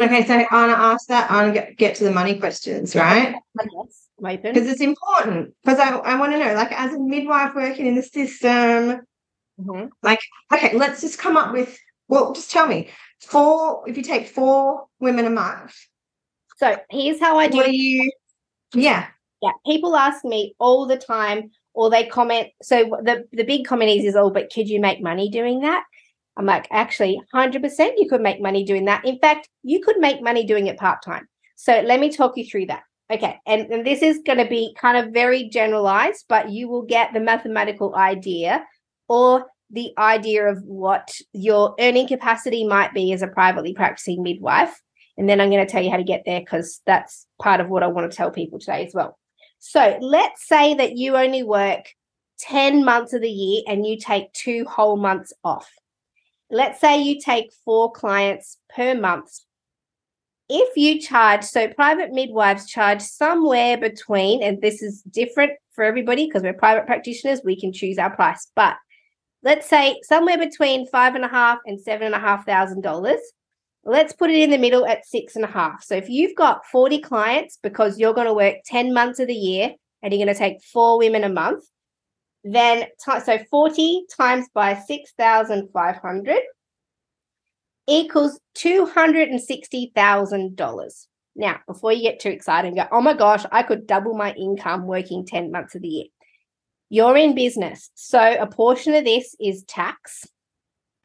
Okay, so Anna ask that. Anna get, get to the money questions, right? Yes. Because it's important. Because I, I want to know, like, as a midwife working in the system, Mhm. like, okay, let's just come up with, well, just tell me, four, if you take four women a month, So here's how I do what you, yeah, Yeah, people ask me all the time, or they comment. So the the big comment is, is oh, but could you make money doing that? I'm like, actually, hundred percent, you could make money doing that. In fact, you could make money doing it part time. So let me talk you through that. Okay, and, and this is going to be kind of very generalized, but you will get the mathematical idea or the idea of what your earning capacity might be as a privately practicing midwife. And then I'm going to tell you how to get there because that's part of what I want to tell people today as well. So let's say that you only work 10 months of the year and you take two whole months off. Let's say you take four clients per month. If you charge, so private midwives charge somewhere between, and this is different for everybody because we're private practitioners, we can choose our price. But let's say somewhere between five and a half and seven and a half thousand dollars. Let's put it in the middle at six and a half. So if you've got 40 clients because you're going to work 10 months of the year and you're going to take four women a month, then ti- so 40 times by 6,500 equals $260,000. Now, before you get too excited and go, oh my gosh, I could double my income working 10 months of the year. You're in business. So a portion of this is tax.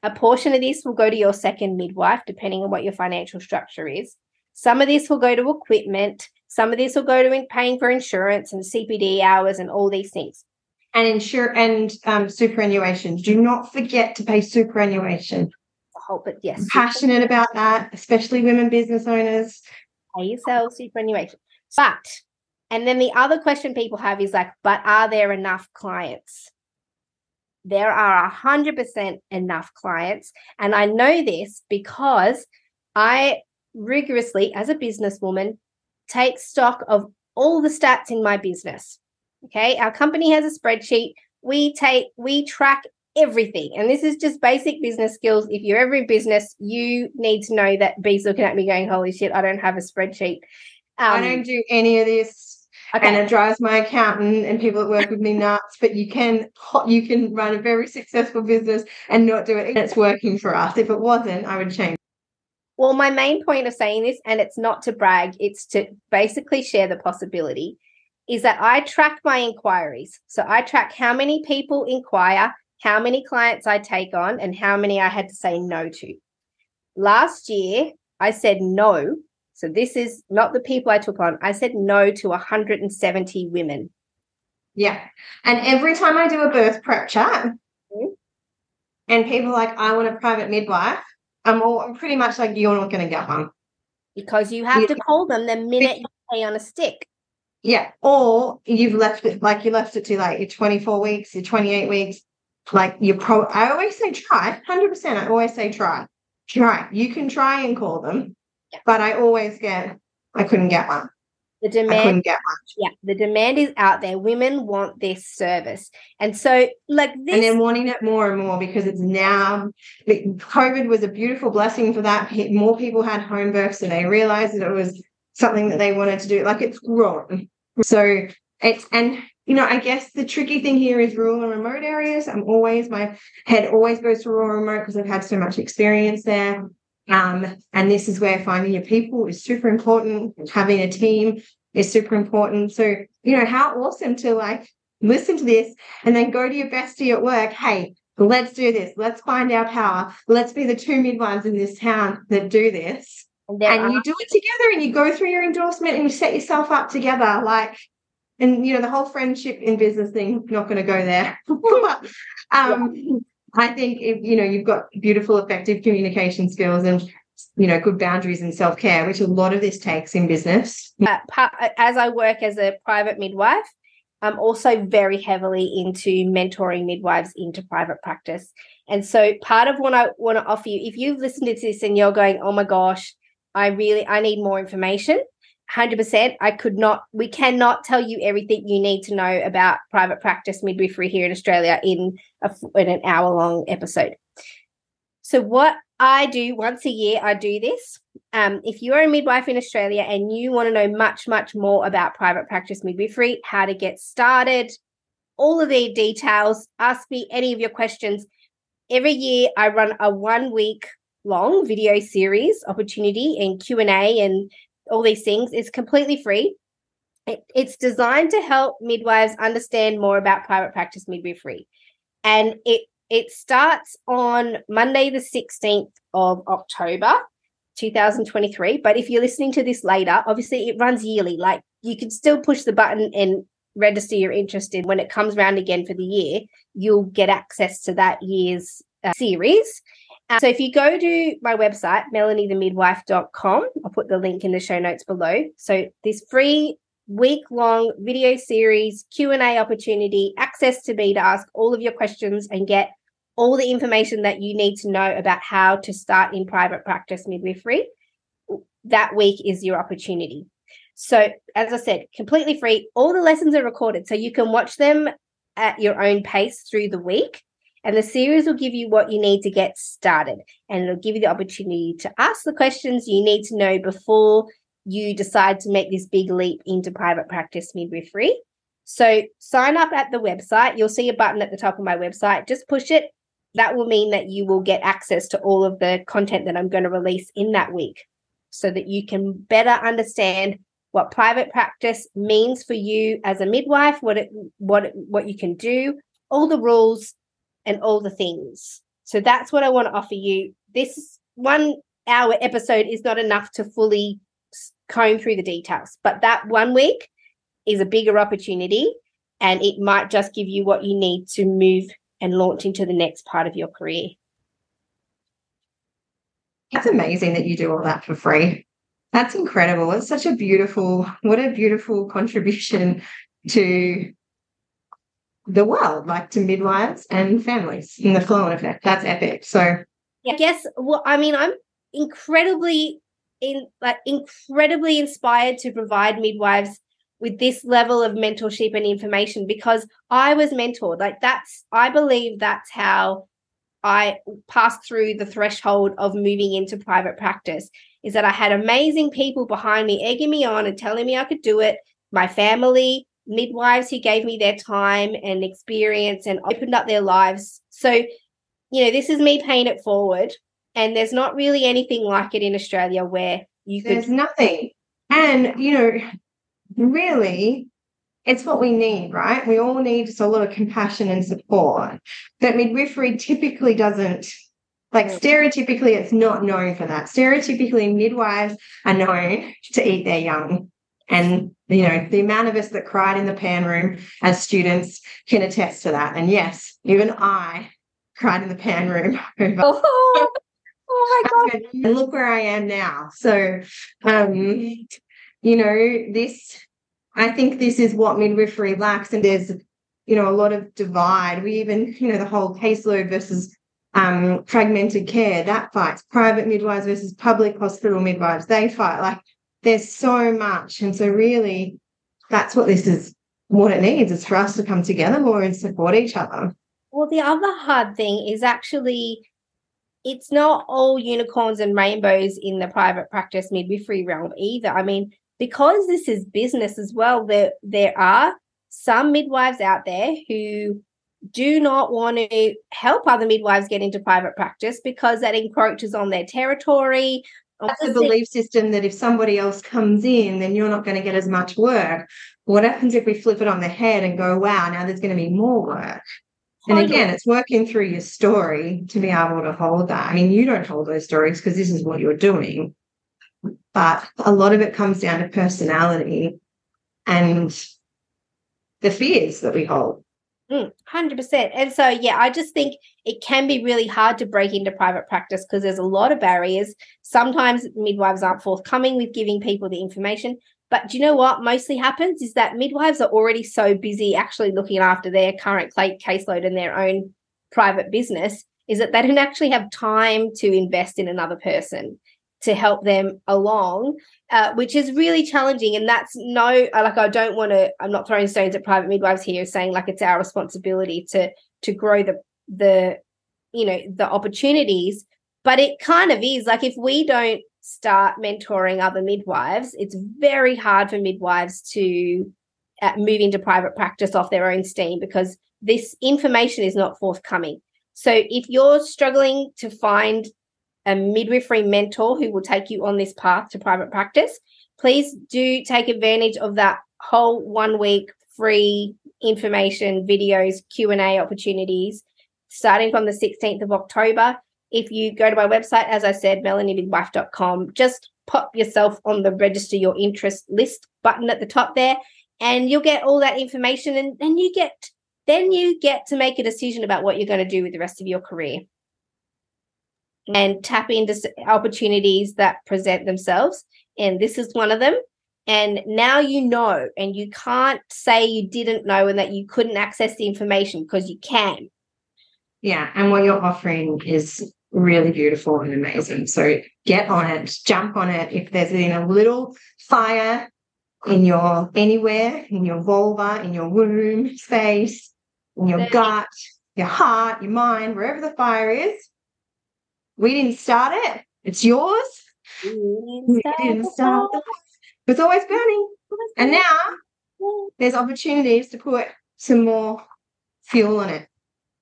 A portion of this will go to your second midwife, depending on what your financial structure is. Some of this will go to equipment. Some of this will go to in- paying for insurance and CPD hours and all these things. and insure and um, superannuation. Do not forget to pay superannuation. I hope it, yes. Passionate about that, especially women business owners. pay yourself superannuation. But, and then the other question people have is like, but are there enough clients? There are 100% enough clients. And I know this because I rigorously, as a businesswoman, take stock of all the stats in my business. Okay. Our company has a spreadsheet. We take, we track everything. And this is just basic business skills. If you're ever in business, you need to know that B's looking at me going, holy shit, I don't have a spreadsheet. I Um, don't do any of this, okay. and it drives my accountant and people that work with me nuts. But you can you can run a very successful business and not do it. And it's working for us. If it wasn't, I would change. Well, my main point of saying this, and it's not to brag, it's to basically share the possibility, is that I track my inquiries. So I track how many people inquire, how many clients I take on, and how many I had to say no to. Last year, I said no. So this is not the people I took on. I said no to 170 women. Yeah. And every time I do a birth prep chat, Mhm. and people are like, I want a private midwife, I'm all I'm pretty much like, you're not gonna get one. Because you have to call them the minute you pay on a stick. Yeah. Or you've left it like you left it to like your 24 weeks, your 28 weeks. Like you're pro I always say try, 100%. I always say try. Try. You can try and call them, Yeah. but I always get, I couldn't get one. The I demand couldn't get one. yeah the demand is out there women want this service and so like and this they're wanting it more and more because it's now COVID was a beautiful blessing for that. More people had home births, and they realized that it was something that they wanted to do. Like it's grown, so it's and you know I guess the tricky thing here is rural and remote areas. I'm always my head always goes to rural and remote because I've had so much experience there. Um, and this is where finding your people is super important. Having a team is super important. So you know how awesome to like listen to this and then go to your bestie at work. Hey, let's do this. Let's find our power. Let's be the two midwives in this town that do this. and there and are- you do it together and you go through your endorsement and you set yourself up together. Like and you know the whole friendship in business thing not going to go there [LAUGHS] um yeah. I think if you know you've got beautiful effective communication skills and you know good boundaries and self-care which a lot of this takes in business. Uh, as i work as a private midwife i'm also very heavily into mentoring midwives into private practice. And so part of what i want to offer you if you've listened to this and you're going oh my gosh i really i need more information 100% i could not we cannot tell you everything you need to know about private practice midwifery here in australia in, a, in an hour long episode. So what i do once a year i do this. Um, if you're a midwife in australia and you want to know much much more about private practice midwifery how to get started all of the details ask me any of your questions. Every year i run a one week long video series opportunity and q&a and all these things. It's completely free. It, it's designed to help midwives understand more about private practice midwifery. And it it starts on Monday, the 16th of October, 2023. But if you're listening to this later, obviously it runs yearly. Like you can still push the button and register your interest in when it comes around again for the year, you'll get access to that year's uh, series. Uh, so if you go to my website, melaniethemidwife.com, I'll put the link in the show notes below. So this free week-long video series, Q&A opportunity, access to me to ask all of your questions and get all the information that you need to know about how to start in private practice midwifery. That week is your opportunity. So, as I said, completely free. All the lessons are recorded, so you can watch them at your own pace through the week. And the series will give you what you need to get started. And it'll give you the opportunity to ask the questions you need to know before you decide to make this big leap into private practice midwifery. So sign up at the website. You'll see a button at the top of my website. Just push it. That will mean that you will get access to all of the content that I'm going to release in that week so that you can better understand what private practice means for you as a midwife, what it what it, what you can do, all the rules, and all the things. So that's what I want to offer you. This one hour episode is not enough to fully comb through the details, but that one week is a bigger opportunity and it might just give you what you need to move and launch into the next part of your career. It's amazing that you do all that for free. That's incredible. It's such a beautiful, what a beautiful contribution to the world, like to midwives and families in the flow effect. That's epic. So I guess well, I mean, I'm incredibly in like incredibly inspired to provide midwives with this level of mentorship and information because I was mentored. Like that's I believe that's how I passed through the threshold of moving into private practice is that I had amazing people behind me egging me on and telling me I could do it. My family, midwives who gave me their time and experience and opened up their lives. So, you know, this is me paying it forward. And there's not really anything like it in Australia where you could. There's nothing. And, you know, really, it's what we need, right? We all need just a lot of compassion and support. that midwifery typically doesn't, like mm. stereotypically, it's not known for that. Stereotypically, midwives are known to eat their young. And, you know, the amount of us that cried in the pan room as students can attest to that. And yes, even I cried in the pan room. [LAUGHS] [LAUGHS] oh, oh my God. And look where I am now. So, um, you know, this, I think this is what midwifery lacks. And there's, you know, a lot of divide. We even, you know, the whole caseload versus um, fragmented care, that fights. Private midwives versus public hospital midwives, they fight. Like there's so much. And so really that's what this is what it needs is for us to come together more and support each other. Well, the other hard thing is actually it's not all unicorns and rainbows in the private practice midwifery realm either. I mean, because this is business as well, there there are some midwives out there who do not want to help other midwives get into private practice because that encroaches on their territory that's a belief system that if somebody else comes in, then you're not going to get as much work. What happens if we flip it on the head and go, wow, now there's going to be more work? And again, it's working through your story to be able to hold that. I mean, you don't hold those stories because this is what you're doing. But a lot of it comes down to personality. And the fears that we hold. Mm, 100%. And so, yeah, I just think it can be really hard to break into private practice because there's a lot of barriers. Sometimes midwives aren't forthcoming with giving people the information. But do you know what mostly happens is that midwives are already so busy actually looking after their current caseload and their own private business is that they don't actually have time to invest in another person to help them along, uh, which is really challenging. And that's no, like, I don't want to, I'm not throwing stones at private midwives here, saying like it's our responsibility to, to grow the, the, you know, the opportunities. But it kind of is like if we don't start mentoring other midwives, it's very hard for midwives to uh, move into private practice off their own steam because this information is not forthcoming. So if you're struggling to find a midwifery mentor who will take you on this path to private practice, please do take advantage of that whole one week free information videos q&a opportunities starting from the 16th of october. If you go to my website as i said melaniemidwife.com just pop yourself on the register your interest list button at the top there and you'll get all that information and then you get then you get to make a decision about what you're going to do with the rest of your career and tap into opportunities that present themselves. And this is one of them. And now you know, and you can't say you didn't know and that you couldn't access the information because you can. Yeah. And what you're offering is really beautiful and amazing. So get on it, jump on it. If there's been a little fire in your anywhere, in your vulva, in your womb space, in your gut, your heart, your mind, wherever the fire is, we didn't start it. It's yours. We didn't start it. It's always burning. And now there's opportunities to put some more fuel on it.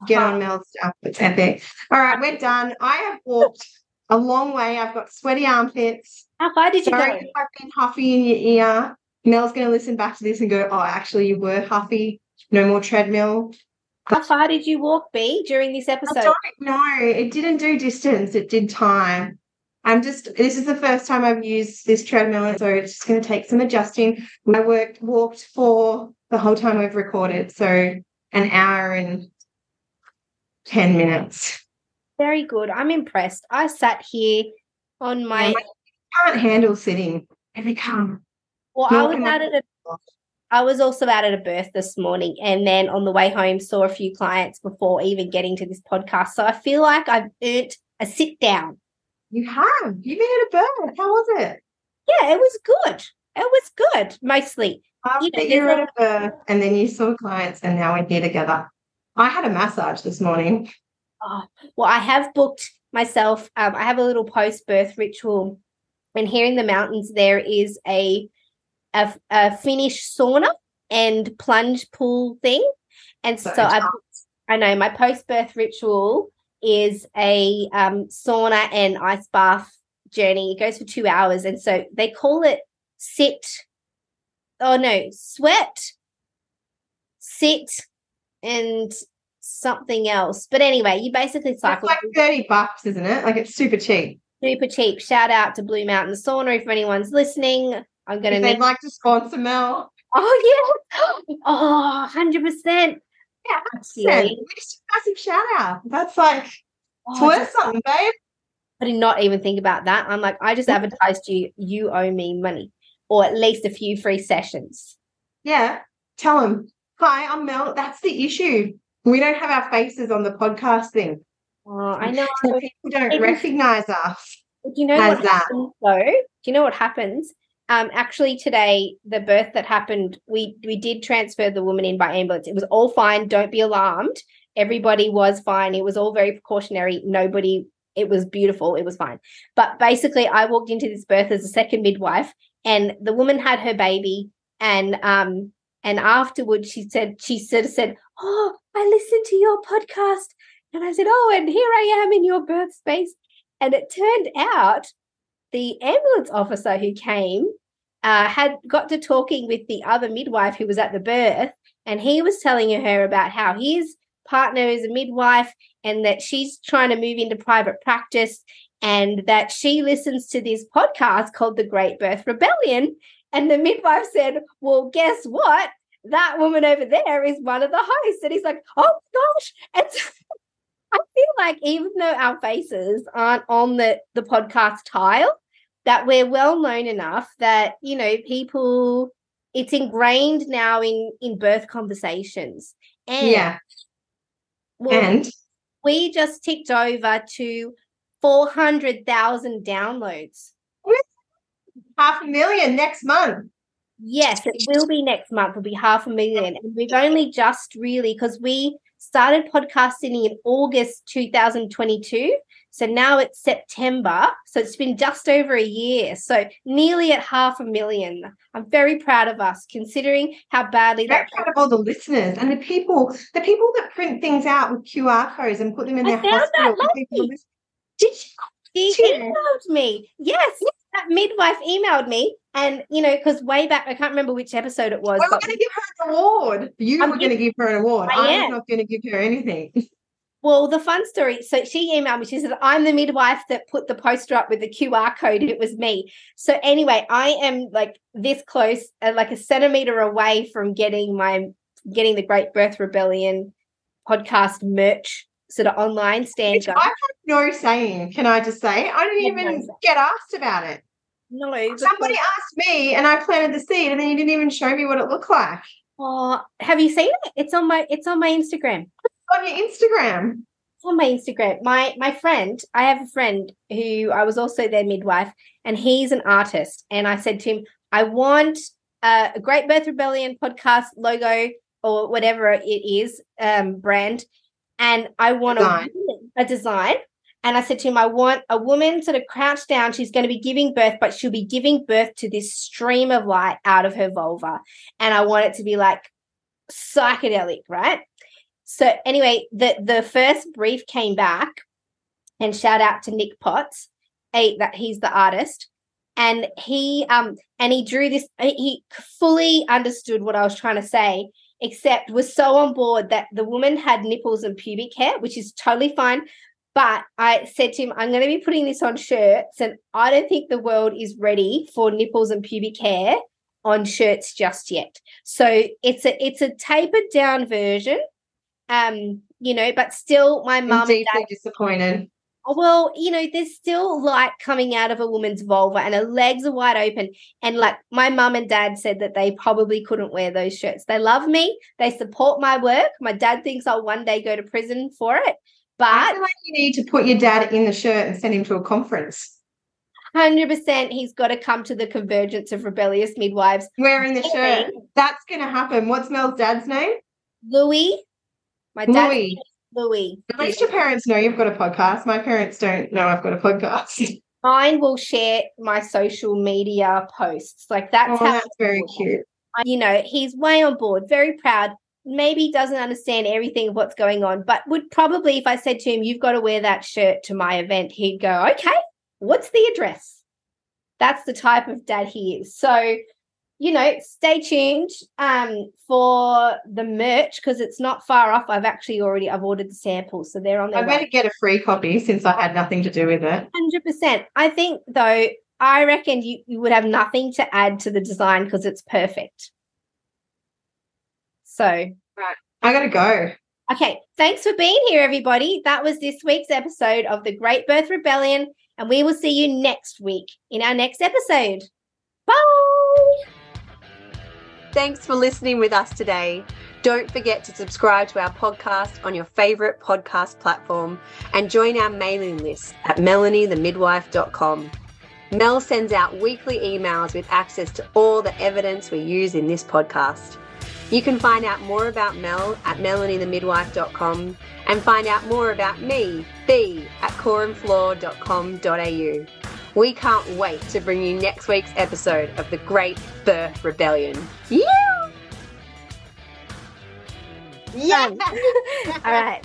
Get on uh-huh. Mel's stuff. It's epic. All right, we're done. I have walked a long way. I've got sweaty armpits. How far did you Sorry go? I've been huffy in your ear. Mel's going to listen back to this and go, oh, actually, you were huffy. No more treadmill. How far did you walk, B, during this episode? I don't know. It didn't do distance, it did time. I'm just, this is the first time I've used this treadmill, so it's just going to take some adjusting. I worked, walked for the whole time we've recorded, so an hour and 10 minutes. Very good. I'm impressed. I sat here on my. I can't handle sitting. Every come. Well, I was at a I was also out at a birth this morning and then on the way home saw a few clients before even getting to this podcast. So I feel like I've earned a sit down. You have. You've been at a birth. How was it? Yeah, it was good. It was good, mostly. After you, know, you were at a birth and then you saw clients and now we're here together. I had a massage this morning. Oh, well, I have booked myself. Um, I have a little post birth ritual. And here in the mountains, there is a a, a Finnish sauna and plunge pool thing. And so, so I, I know my post birth ritual is a um, sauna and ice bath journey. It goes for two hours. And so they call it sit. Oh no, sweat, sit, and something else. But anyway, you basically cycle. It's like 30 bucks, isn't it? Like it's super cheap. Super cheap. Shout out to Blue Mountain Sauna if anyone's listening. I'm gonna. If they'd like to sponsor Mel. [LAUGHS] Oh yeah. Oh, 100 percent. Yeah, absolutely. Just a massive shout out. That's like oh, it's worth something, babe. I did not even think about that. I'm like, I just mm. advertised you. You owe me money, or at least a few free sessions. Yeah, tell them. Hi, I'm Mel. That's the issue. We don't have our faces on the podcast thing. Oh, I know. people don't recognize us. Do you know what that. happens though? Do you know what happens? Um, actually, today the birth that happened, we we did transfer the woman in by ambulance. It was all fine. Don't be alarmed. Everybody was fine. It was all very precautionary. Nobody. It was beautiful. It was fine. But basically, I walked into this birth as a second midwife, and the woman had her baby, and um, and afterwards she said she sort of said, "Oh, I listened to your podcast," and I said, "Oh, and here I am in your birth space." And it turned out the ambulance officer who came uh, had got to talking with the other midwife who was at the birth, and he was telling her about how his partner is a midwife and that she's trying to move into private practice and that she listens to this podcast called The Great Birth Rebellion. And the midwife said, Well, guess what? that woman over there is one of the hosts. And he's like, oh gosh. And so [LAUGHS] I feel like even though our faces aren't on the, the podcast tile, that we're well known enough that, you know, people it's ingrained now in in birth conversations. And yeah. well, And we just ticked over to 400,000 downloads. half a million next month. Yes, it will be next month. It'll be half a million. And we've only just really, because we started podcasting in August 2022. So now it's September. So it's been just over a year. So nearly at half a million. I'm very proud of us considering how badly that. proud of all the listeners and the people, the people that print things out with QR codes and put them in I their hospital. for people to lovely. listen. Did you? She emailed me. Yes, that midwife emailed me. And, you know, because way back, I can't remember which episode it was. We were going to give her an award. You I'm were going to give her an award. I I'm am. not going to give her anything. [LAUGHS] Well, the fun story. So she emailed me. She said, I'm the midwife that put the poster up with the QR code. It was me. So anyway, I am like this close, uh, like a centimeter away from getting my getting the Great Birth Rebellion podcast merch sort of online stand Which. I have no saying, can I just say? I didn't even no get asked about it. No, Somebody asked me and I planted the seed and then you didn't even show me what it looked like Oh, have you seen it? It's on my it's on my Instagram. on your Instagram. It's on my Instagram. My my friend, I have a friend who I was also their midwife, and he's an artist. And I said to him, I want uh, a Great Birth Rebellion podcast logo or whatever it is, um, brand, and I want Design. a woman- a design. And I said to him, I want a woman sort of crouched down. She's going to be giving birth, but she'll be giving birth to this stream of light out of her vulva. And I want it to be like psychedelic, right? So anyway, the the first brief came back, and shout out to Nick Potts, a, that he's the artist, and he um and he drew this. He fully understood what I was trying to say, except was so on board that the woman had nipples and pubic hair, which is totally fine. But I said to him, I'm going to be putting this on shirts, and I don't think the world is ready for nipples and pubic hair on shirts just yet. So it's a it's a tapered down version, um, you know, but still my mum deeply dad. disappointed. Oh, Well, you know, there's still light coming out of a woman's vulva, and her legs are wide open. And like my mum and dad said that they probably couldn't wear those shirts. They love me. They support my work. My dad thinks I'll one day go to prison for it. But like you need to put your dad in the shirt and send him to a conference hundred percent, he's got to come to the convergence of rebellious midwives. wearing the shirt. That's going to happen. What's Mel's dad's name? Louis, my dad, Louis. Louis. At least your parents know you've got a podcast. My parents don't know I've got a podcast. [LAUGHS] Mine will share my social media posts. Like that's oh, how that's very cute. you know, he's way on board, very proud. Maybe doesn't understand everything of what's going on, but would probably, if I said to him, You've got to wear that shirt to my event, he'd go, Okay, what's the address? That's the type of dad he is. So, you know, stay tuned um, for the merch because it's not far off. I've actually already I've ordered the samples, so they're on the I their way. better get a free copy since I had nothing to do with it. Hundred percent. I think though, I reckon you, you would have nothing to add to the design because it's perfect. So right, I got to go. Okay, thanks for being here, everybody. That was this week's episode of the Great Birth Rebellion, and we will see you next week in our next episode. Thanks for listening with us today. Don't forget to subscribe to our podcast on your favorite podcast platform and join our mailing list at melaniethemidwife.com. Mel sends out weekly emails with access to all the evidence we use in this podcast. You can find out more about Mel at melaniethemidwife.com and find out more about me, B, at coreandfloor.com.au. We can't wait to bring you next week's episode of The Great Birth Rebellion. Yeah! Done. [LAUGHS] All right.